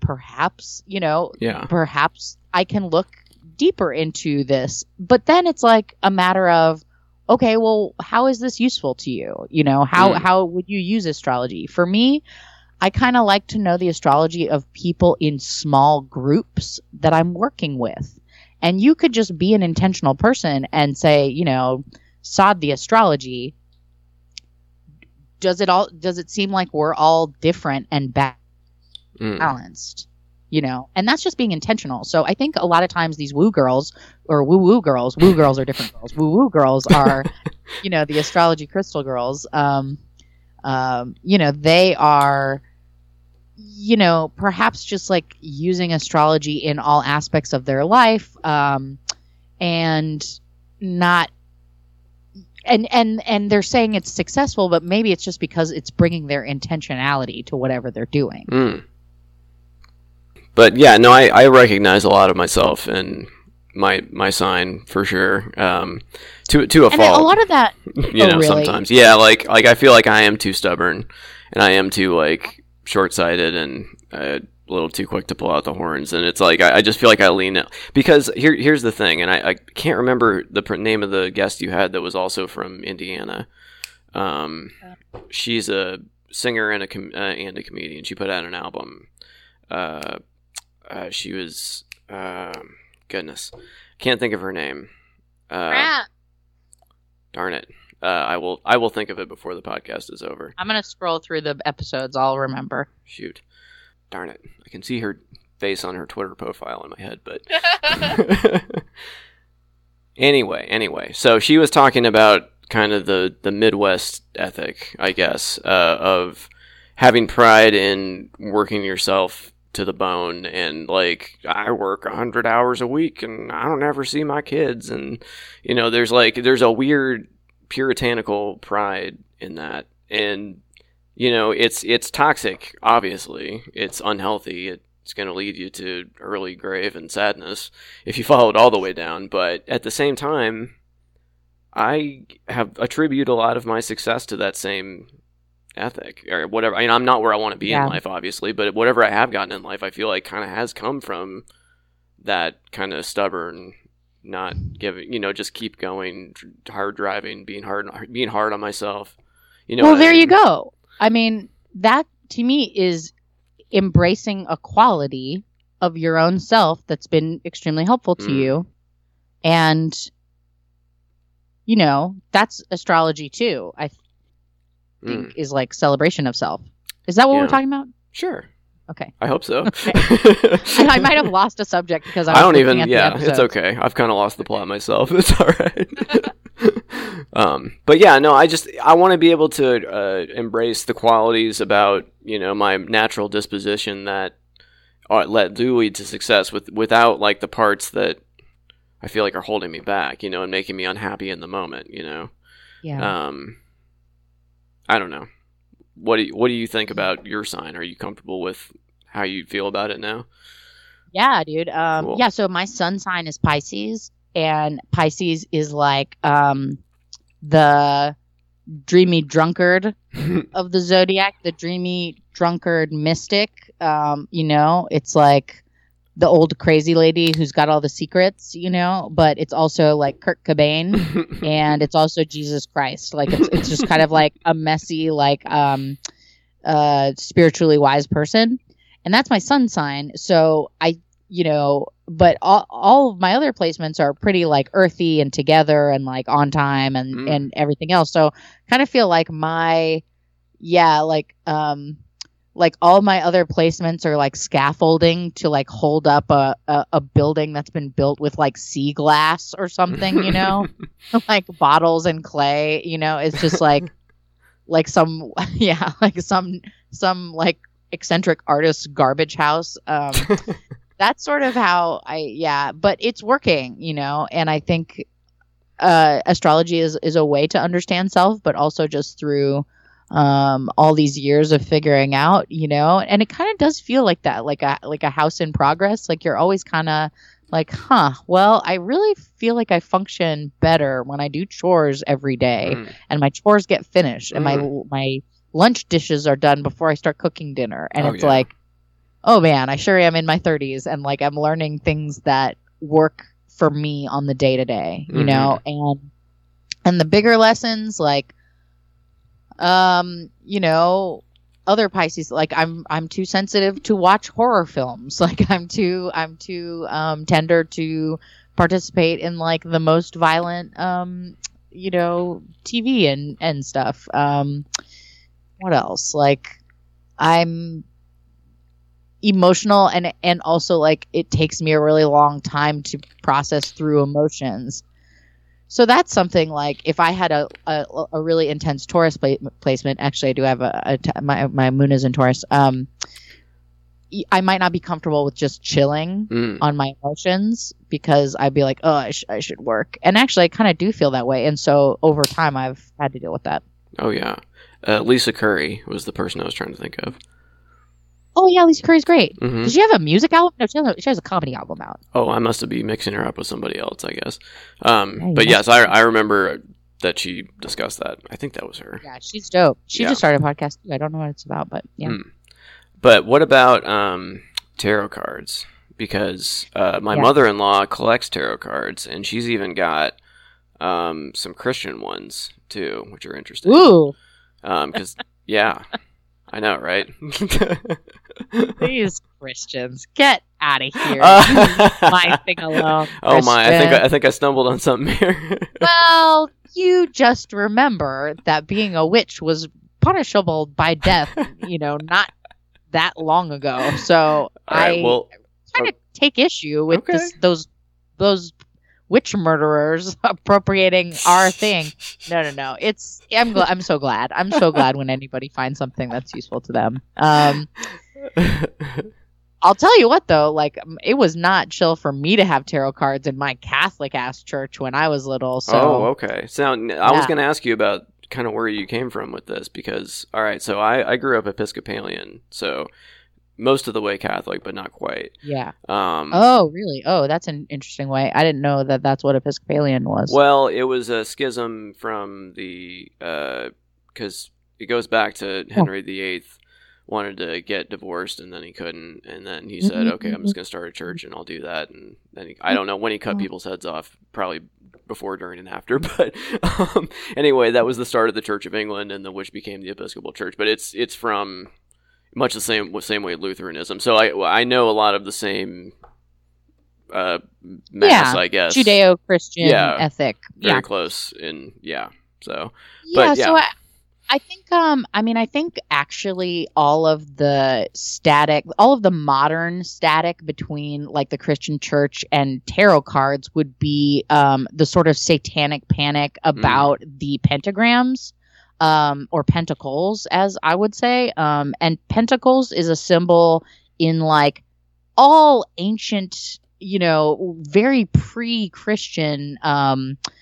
Perhaps, you know, yeah, perhaps I can look deeper into this. But then it's like a matter of, okay, well, how is this useful to you? You know, how Mm. how would you use astrology? For me, I kind of like to know the astrology of people in small groups that I'm working with. And you could just be an intentional person and say, you know, sod the astrology. Does it all does it seem like we're all different and bad? Mm, balanced you know and that's just being intentional. So i think a lot of times these woo girls or woo woo girls woo girls are different girls. Woo woo girls are <laughs> you know the astrology crystal girls um um you know they are you know perhaps just like using astrology in all aspects of their life um and not and and and they're saying it's successful but maybe it's just because it's bringing their intentionality to whatever they're doing. Mm. But yeah, no, I, I recognize a lot of myself and my my sign for sure. Um, to to a and fault. a lot of that <laughs> you Oh, know really? sometimes yeah like like i feel like i am too stubborn and i am too like short-sighted and uh, a little too quick to pull out the horns and it's like i, I just feel like i lean out because here here's the thing and i, I can't remember the pr- name of the guest you had that was also from indiana um she's a singer and a com- uh, and a comedian she put out an album uh, uh she was um goodness can't think of her name uh, Darn it. Uh, I will. I will think of it before the podcast is over. I'm gonna scroll through the episodes. I'll remember. Shoot. darn it, I can see her face on her Twitter profile in my head, but <laughs> <laughs> anyway, anyway, so she was talking about kind of the the Midwest ethic, I guess, uh, of having pride in working yourself to the bone and like I work a hundred hours a week and I don't ever see my kids. And you know there's like there's a weird puritanical pride in that. And you know it's it's toxic obviously. It's unhealthy. It's going to lead you to early grave and sadness if you follow it all the way down. But at the same time I have attribute a lot of my success to that same ethic or whatever. I mean, I'm not where I want to be Yeah. in life, obviously, but whatever I have gotten in life, I feel like kind of has come from that kind of stubborn, not giving, you know, just keep going, hard driving, being hard, being hard on myself. You know. well, what I there you go. I mean, that to me is embracing a quality of your own self that's been extremely helpful to Mm. you. And, you know, that's astrology too, I think Mm, is like celebration of self. Is that what Yeah. we're talking about? sure. Okay. I hope so. <laughs> I, I might have lost a subject because I, I don't even. Yeah, it's okay. I've kind of lost the plot myself. <laughs> It's all right. <laughs> um, but yeah, no, I just I want to be able to uh, embrace the qualities about you know my natural disposition that uh, let do lead to success with without like the parts that I feel like are holding me back, you know, and making me unhappy in the moment, you know. Yeah. Um, I don't know. What do you, what do you think about your sign? Are you comfortable with how you feel about it now? Yeah, dude. Um, Cool. Yeah, so my sun sign is Pisces, and Pisces is like um, the dreamy drunkard <laughs> of the zodiac, the dreamy drunkard mystic. Um, you know, it's like the old crazy lady who's got all the secrets, you know, but it's also like Kurt Cobain <laughs> and it's also Jesus Christ. Like it's it's just kind of like a messy, like um uh spiritually wise person. And that's my sun sign. So I you know, but all, all of my other placements are pretty like earthy and together and like on time and Mm. and everything else. So kind of feel like my yeah, like um like all my other placements are like scaffolding to like hold up a, a, a building that's been built with like sea glass or something, you know? <laughs> <laughs> like bottles and clay, you know, it's just like <laughs> like some yeah, like some some like eccentric artist garbage house. Um that's sort of how I yeah, but it's working, you know, and I think uh astrology is is a way to understand self, but also just through um all these years of figuring out, you know, and it kind of does feel like that, like a like a house in progress, like you're always kind of like, huh, well, I really feel like I function better when I do chores every day Mm. and my chores get finished and my my lunch dishes are done before I start cooking dinner. And Oh, it's yeah. like, oh man, I sure am in my 30s and like I'm learning things that work for me on the day to day, you Mhm. know, and and the bigger lessons like um, you know, other Pisces like I'm I'm too sensitive to watch horror films. <laughs> Like I'm too I'm too um tender to participate in like the most violent um you know TV and and stuff. Um what else? Like I'm emotional and and also like it takes me a really long time to process through emotions. So that's something like if I had a a, a really intense Taurus pla- placement. Actually, I do have a, a t- my my moon is in Taurus. Um, I might not be comfortable with just chilling Mm. on my emotions because I'd be like, oh, I, sh- I should work. And actually, I kind of do feel that way. And so over time, I've had to deal with that. Oh yeah, uh, Lisa Curry was the person I was trying to think of. Oh yeah, Lisa Curry's great. hmm Does she have a music album? No, she has a, she has a comedy album out. Oh, I must have been mixing her up with somebody else, I guess. Um, Yeah, but must yes, I, I remember that she discussed that. I think that was her. Yeah, she's dope. She Yeah. just started a podcast too. I don't know what it's about, but yeah. Hmm. But what about um, tarot cards? Because uh, my Yeah. mother-in-law collects tarot cards, and she's even got um, some Christian ones too, which are interesting. Ooh, Because yeah, I know, right? <laughs> these Christians, get out of here. Uh, my <laughs> thing alone. Oh my! I think Christian. I think I stumbled on something here. <laughs> Well, you just remember that being a witch was punishable by death, you know, not that long ago. So I well, kind of take issue with Okay. this, those those witch murderers <laughs> appropriating our thing. No, no, no. It's I'm gl- I'm so glad. I'm so glad when anybody finds something that's useful to them. Um, I'll tell you what though, like it was not chill for me to have tarot cards in my Catholic ass church when I was little. So oh, okay. So I was going to ask you about kind of where you came from with this because, all right, so I, I grew up Episcopalian, so most of the way Catholic, but not quite. yeah. Um, Oh, really? Oh, that's an interesting way. I didn't know that that's what Episcopalian was. Well, it was a schism from the because it goes back to Henry VIII wanted to get divorced and then he couldn't, and then he said, Mhm, "Okay, I'm just going to start a church and I'll do that." And then he, I don't know when he cut Oh. people's heads off, probably before, during, and after. <laughs> But um, anyway, that was the start of the Church of England, and the which became the Episcopal Church. But it's it's from much the same same way Lutheranism. So I I know a lot of the same. Uh, mass, I guess. Judeo-Christian Yeah. ethic. very Yeah. close in yeah so yeah, But, so. I, I think um I mean I think actually all of the static all of the modern static between like the Christian church and tarot cards would be um the sort of satanic panic about the pentagrams um or pentacles as I would say. Um and pentacles is a symbol in like all ancient you know very pre-christian um y-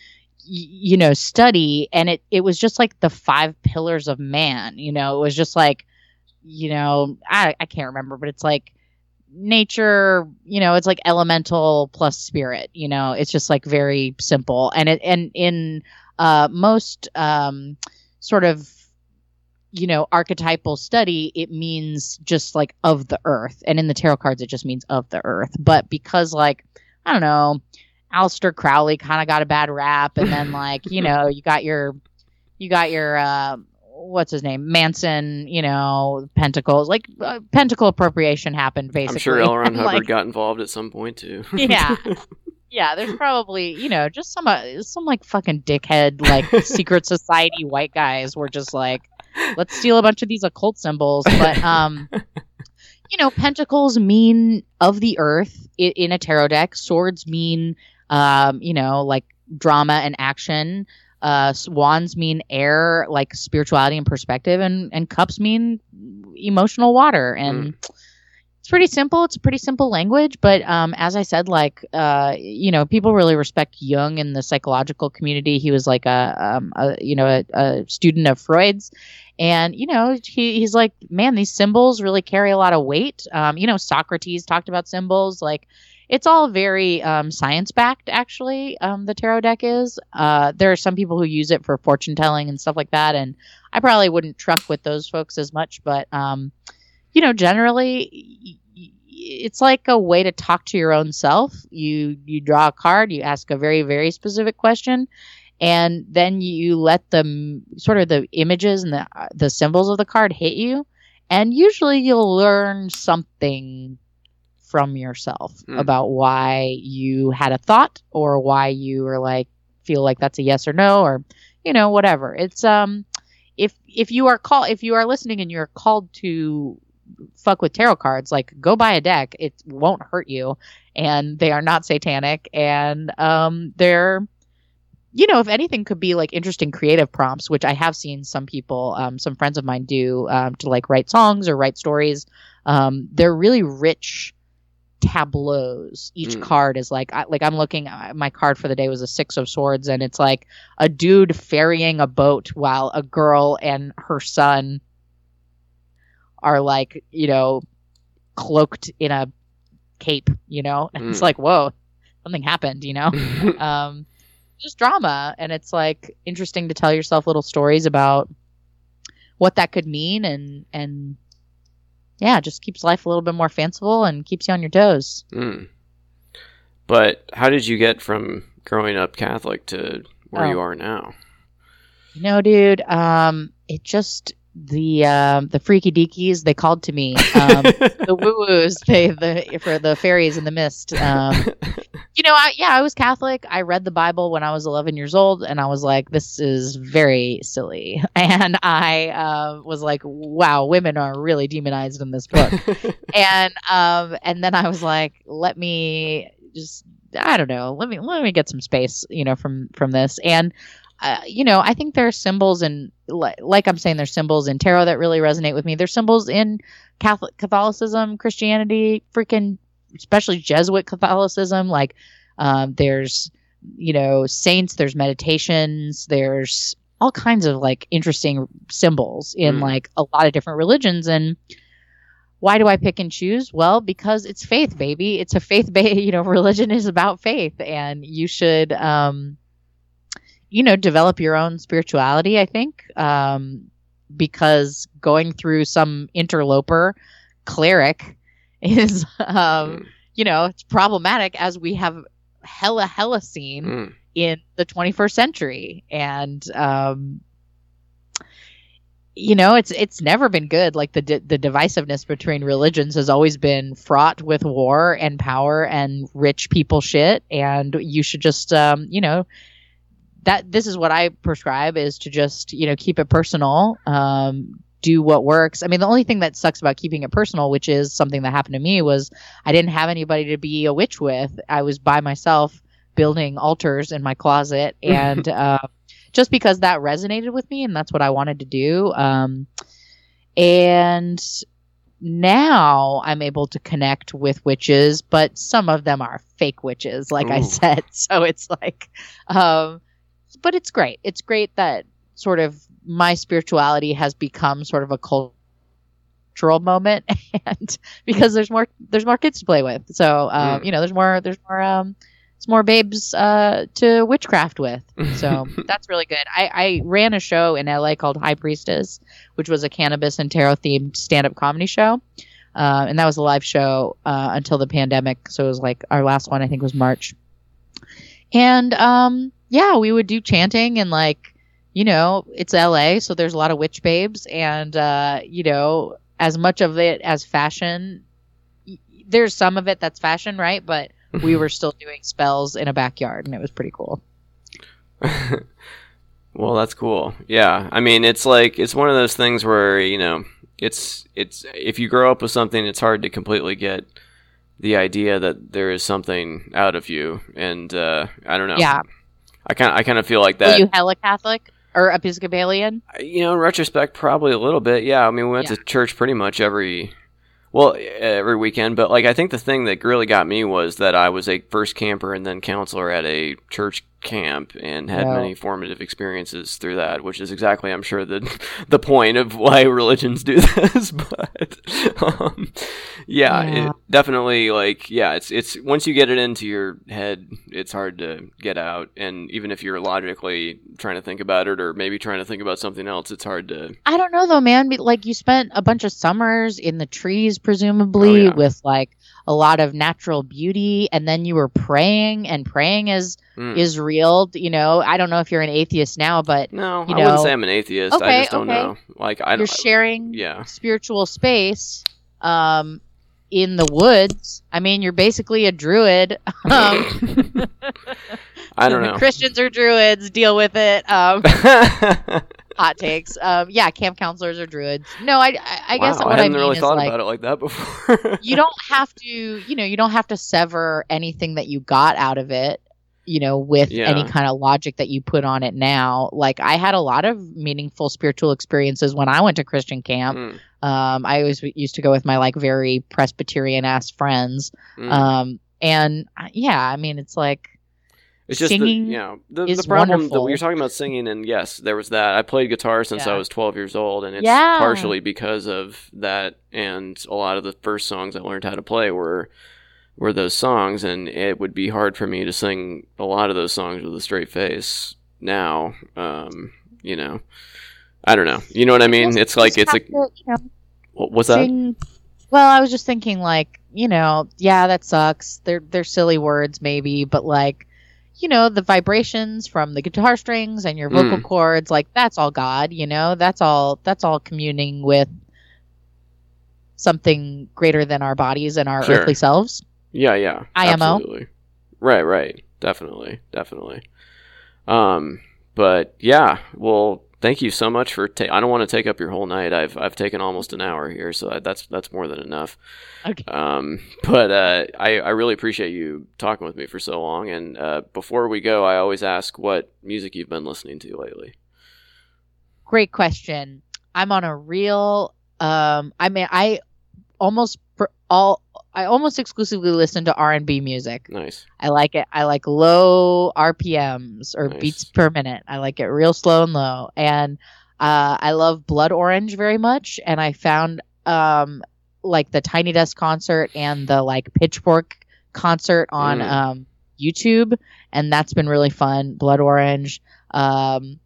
you know study. And it it was just like the five pillars of man you know? It was just like you know i i can't remember but it's like nature you know it's like elemental plus spirit you know? It's just like very simple. And it and in uh most um sort of you know archetypal study it means just like of the earth and in the tarot cards it just means of the earth but because like i don't know Aleister Crowley kind of got a bad rap, and then like you know you got your you got your uh, what's his name Manson, you know Pentacles, like uh, Pentacle appropriation happened basically. i'm sure L. Ron <laughs> hubbard like, got involved at some point too Yeah. <laughs> yeah, there's probably you know just some uh, some like fucking dickhead like secret <laughs> society white guys were just like let's steal a bunch of these occult symbols, but um. You know, pentacles mean of the earth i- in a tarot deck. Swords mean um, you know, like drama and action. Uh, wands mean air, like spirituality and perspective, and and cups mean emotional water. And it's pretty simple. It's a pretty simple language, but um, as I said, like uh, you know, people really respect Jung in the psychological community. He was like a, um, a you know, a, a student of Freud's. And you know he, he's like, man, these symbols really carry a lot of weight. Um, you know, Socrates talked about symbols. Like, it's all very um, science backed actually um, the tarot deck is uh, there are some people who use it for fortune telling and stuff like that and i probably wouldn't truck with those folks as much but um, you know generally it's like a way to talk to your own self you you draw a card you ask a very very specific question and then you let the sort of the images and the the symbols of the card hit you and usually you'll learn something from yourself Hmm. about why you had a thought or why you were like feel like that's a yes or no or you know whatever it's um if if you are call if you are listening and you're called to fuck with tarot cards like go buy a deck. It won't hurt you. And they are not satanic. And um they're you know if anything could be like interesting creative prompts which i have seen some people um, some friends of mine do um, to like write songs or write stories um, they're really rich tableaus. Each Mm. card is like I, like i'm looking uh, my card for the day was a six of swords and it's like a dude ferrying a boat while a girl and her son are like you know cloaked in a cape you know and <laughs> it's Mm. like whoa something happened you know <laughs> um just drama and it's like interesting to tell yourself little stories about what that could mean and and yeah, just keeps life a little bit more fanciful and keeps you on your toes. Mm. But how did you get from growing up Catholic to where Oh. you are now? You know, dude, um, it just the um, the freaky deakies they called to me um, <laughs> the woo woos they the for the fairies in the mist um, you know I, yeah I was Catholic. I read the Bible when I was 11 years old and I was like this is very silly. <laughs> And I uh, was like wow women are really demonized in this book. <laughs> And um, and then I was like let me just I don't know let me let me get some space you know from from this. And uh, you know, I think there are symbols and like I'm saying, there's symbols in tarot that really resonate with me. There's symbols in Catholic Catholicism, Christianity, freaking, especially Jesuit Catholicism. Like, um, there's, you know, saints, there's meditations, there's all kinds of like interesting symbols in mm. like a lot of different religions. And why do I pick and choose? Well, because it's faith, baby. It's a faith based, <laughs> you know, religion is about faith and you should, um, you know, develop your own spirituality, I think, um, because going through some interloper cleric <laughs> is, um, mm. you know, it's problematic as we have hella, hella seen mm. in the 21st century. And, um, you know it's it's never been good like the the divisiveness between religions has always been fraught with war and power and rich people shit and you should just um you know that this is what I prescribe is to just you know keep it personal. Um, do what works. I mean, the only thing that sucks about keeping it personal, which is something that happened to me, was I didn't have anybody to be a witch with. I was by myself building altars in my closet, <laughs> and uh, just because that resonated with me, and that's what I wanted to do. Um, and now I'm able to connect with witches, but some of them are fake witches, like Ooh. I said. <laughs> So it's like, um, but it's great. It's great that sort of my spirituality has become sort of a cultural moment, <laughs> and because there's more there's more kids to play with. So um, mm. you know, there's more there's more um, it's more babes uh, to witchcraft with. So <laughs> that's really good. I, I ran a show in LA called High Priestess, which was a cannabis and tarot themed stand up comedy show. Uh, and that was a live show uh, until the pandemic. So it was like our last one, I think, was March. And um, yeah, we would do chanting and like, you know, it's LA, so there's a lot of witch babes and uh, you know, as much of it as fashion, there's some of it that's fashion, right? But we were still doing spells in a backyard and it was pretty cool. <laughs> well, that's cool. Yeah. I mean, it's like it's one of those things where, you know, it's it's if you grow up with something, it's hard to completely get the idea that there is something out of you and uh, I don't know. Yeah. I kind I kind of feel like that. Were you hella Catholic or Episcopalian? You know, in retrospect, probably a little bit. Yeah, I mean, we went yeah. to church pretty much every well every weekend. But like, I think the thing that really got me was that I was a first camper and then counselor at a church camp and had wow. many formative experiences through that, which is exactly, I'm sure, the <laughs> the point of why religions do <laughs> this. but um, yeah, yeah. It definitely like yeah, it's it's once you get it into your head, it's hard to get out. And even if you're logically trying to think about it, or maybe trying to think about something else, it's hard to. I don't know though, man. Like you spent a bunch of summers in the trees, presumably, oh, yeah. with like a lot of natural beauty and then you were praying and praying is mm. is real you know? I don't know if you're an atheist now but no you know, i wouldn't say i'm an atheist okay, i just don't okay. know. Like i don't you're sharing yeah. spiritual space um in the woods. I mean you're basically a druid <laughs> um, i don't <laughs> know. Christians are druids deal with it um <laughs> hot takes. Um, yeah, camp counselors are druids. No, I, I, I wow, guess what I, hadn't I mean really is thought like, about it like that before. you don't <laughs> have to, you know, you don't have to sever anything that you got out of it, you know, with yeah. any kind of logic that you put on it now. Like I had a lot of meaningful spiritual experiences when I went to Christian camp. Mm. Um, I always used to go with my like very Presbyterian ass friends. Mm. Um, and yeah, I mean, it's like it's just singing the, you know the, the problem wonderful. that we were talking about singing and yes there was that. I played guitar since yeah. i was 12 years old and it's yeah. partially because of that and a lot of the first songs i learned how to play were were those songs and it would be hard for me to sing a lot of those songs with a straight face now um, you know. I don't know. You know what i mean? It's like it's a to, you know, what's sing, that well i was just thinking like you know yeah that sucks. They're they're silly words maybe but like you know, the vibrations from the guitar strings and your vocal Mm. cords, like that's all God, you know, that's all that's all communing with something greater than our bodies and our Sure. earthly selves. Yeah, yeah. IMO. Absolutely. Right, right. Definitely, definitely. Um, but yeah, well, thank you so much for. Ta- I don't want to take up your whole night. I've I've taken almost an hour here, so that's that's more than enough. Okay. Um, but uh, I I really appreciate you talking with me for so long. And uh, before we go, I always ask what music you've been listening to lately. Great question. I'm on a real um I mean I almost for all I almost exclusively listen to R&B music. Nice. I like it. I like low RPMs or Nice. beats per minute. I like it real slow and low. And uh, I love Blood Orange very much. And I found um, like the Tiny Desk concert and the like Pitchfork concert on Mm. um, YouTube, and that's been really fun. Blood Orange. Um,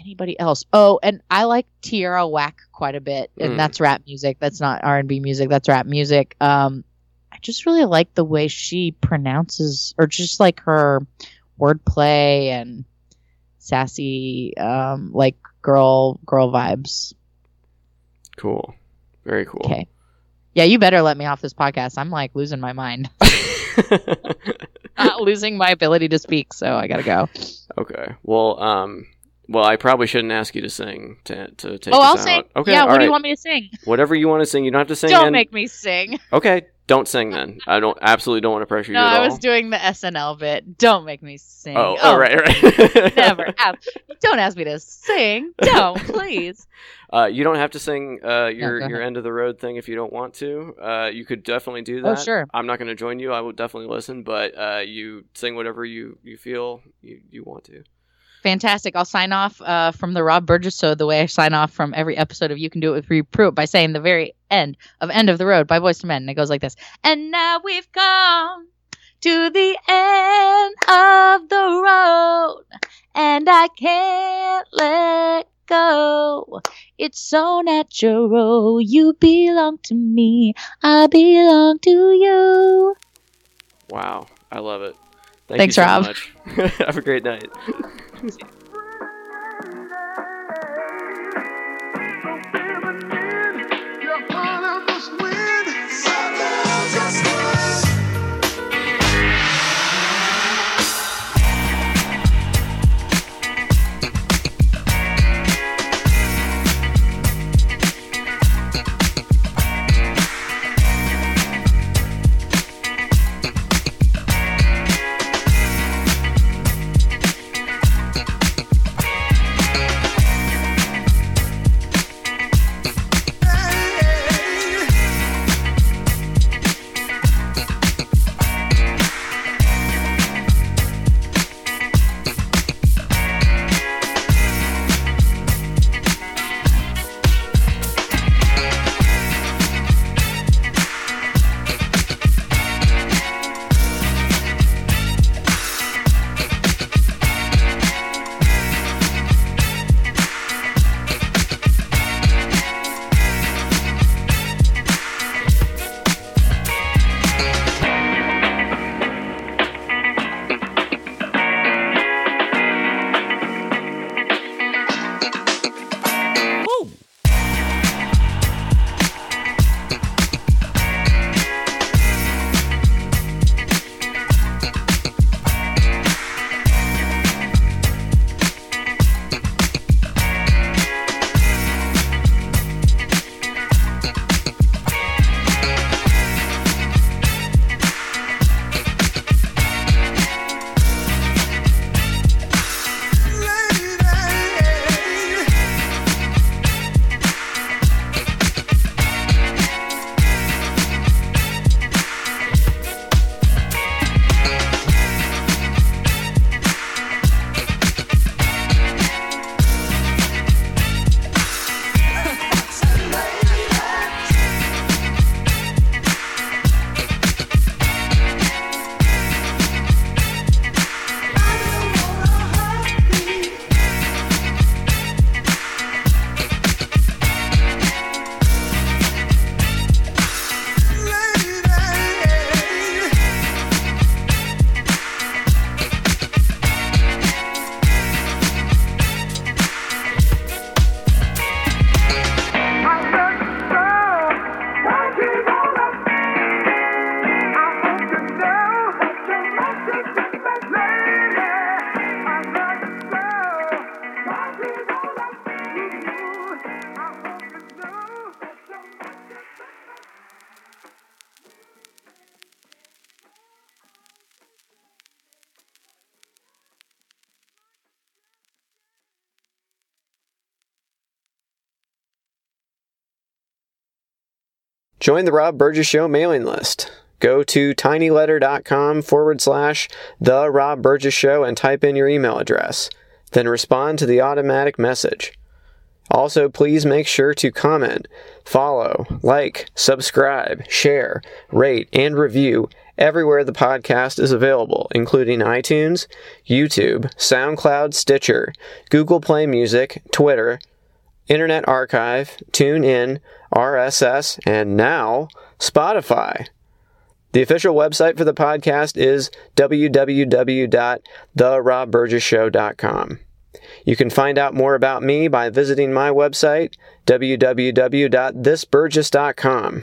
anybody else? Oh, and I like Tierra Whack quite a bit, and Mm. that's rap music. That's not R and B music. That's rap music. Um, I just really like the way she pronounces, or just like her wordplay and sassy, um, like girl girl vibes. Cool. Very cool. Okay. Yeah, you better let me off this podcast. I'm like losing my mind, <laughs> <laughs> Not losing my ability to speak. So I gotta go. okay. Well, um, well, I probably shouldn't ask you to sing to to take. oh, I'll out. sing. Okay. Yeah. What do you want me to sing? Whatever you want to sing. You don't have to sing. Don't in- make me sing. Okay. Don't sing then. I don't absolutely don't want to pressure No, you at I was doing the SNL bit. Don't make me sing. oh, oh, right, right. <laughs> Never. <laughs> Don't ask me to sing. Don't, please. <laughs> Uh, you don't have to sing uh, your go your end of the road thing if you don't want to. Uh, you could definitely do Oh, that. sure. I'm not going to join you. I will definitely listen, but uh, you sing whatever you, you feel you, you want to. Fantastic. I'll sign off uh, from the Rob Burgess Show the way I sign off from every episode of You Can Do It with Pruett by saying the very end of End of the Road by Boyz II Men. And it goes like this. And now we've come to the end of the road, and I can't let go. It's so natural. You belong to me. I belong to you. Wow, I love it. Thank Thanks, you so Rob. much. <laughs> Have a great night. <laughs> Join the Rob Burgess Show mailing list. Go to tinyletter.com forward slash The Rob Burgess Show and type in your email address. Then respond to the automatic message. Also, please make sure to comment, follow, like, subscribe, share, rate, and review everywhere the podcast is available, including iTunes, YouTube, SoundCloud, Stitcher, Google Play Music, Twitter, Internet Archive, TuneIn, RSS, and now Spotify. The official website for the podcast is www.therobburgessshow.com. You can find out more about me by visiting my website, www.thisburgess.com.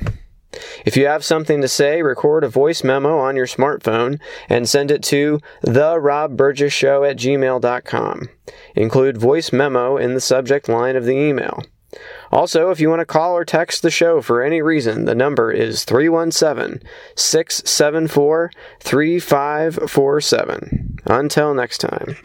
If you have something to say, record a voice memo on your smartphone and send it to therobburgessshow at gmail.com. Include voice memo in the subject line of the email. Also, if you want to call or text the show for any reason, the number is 317 674 3547. Until next time.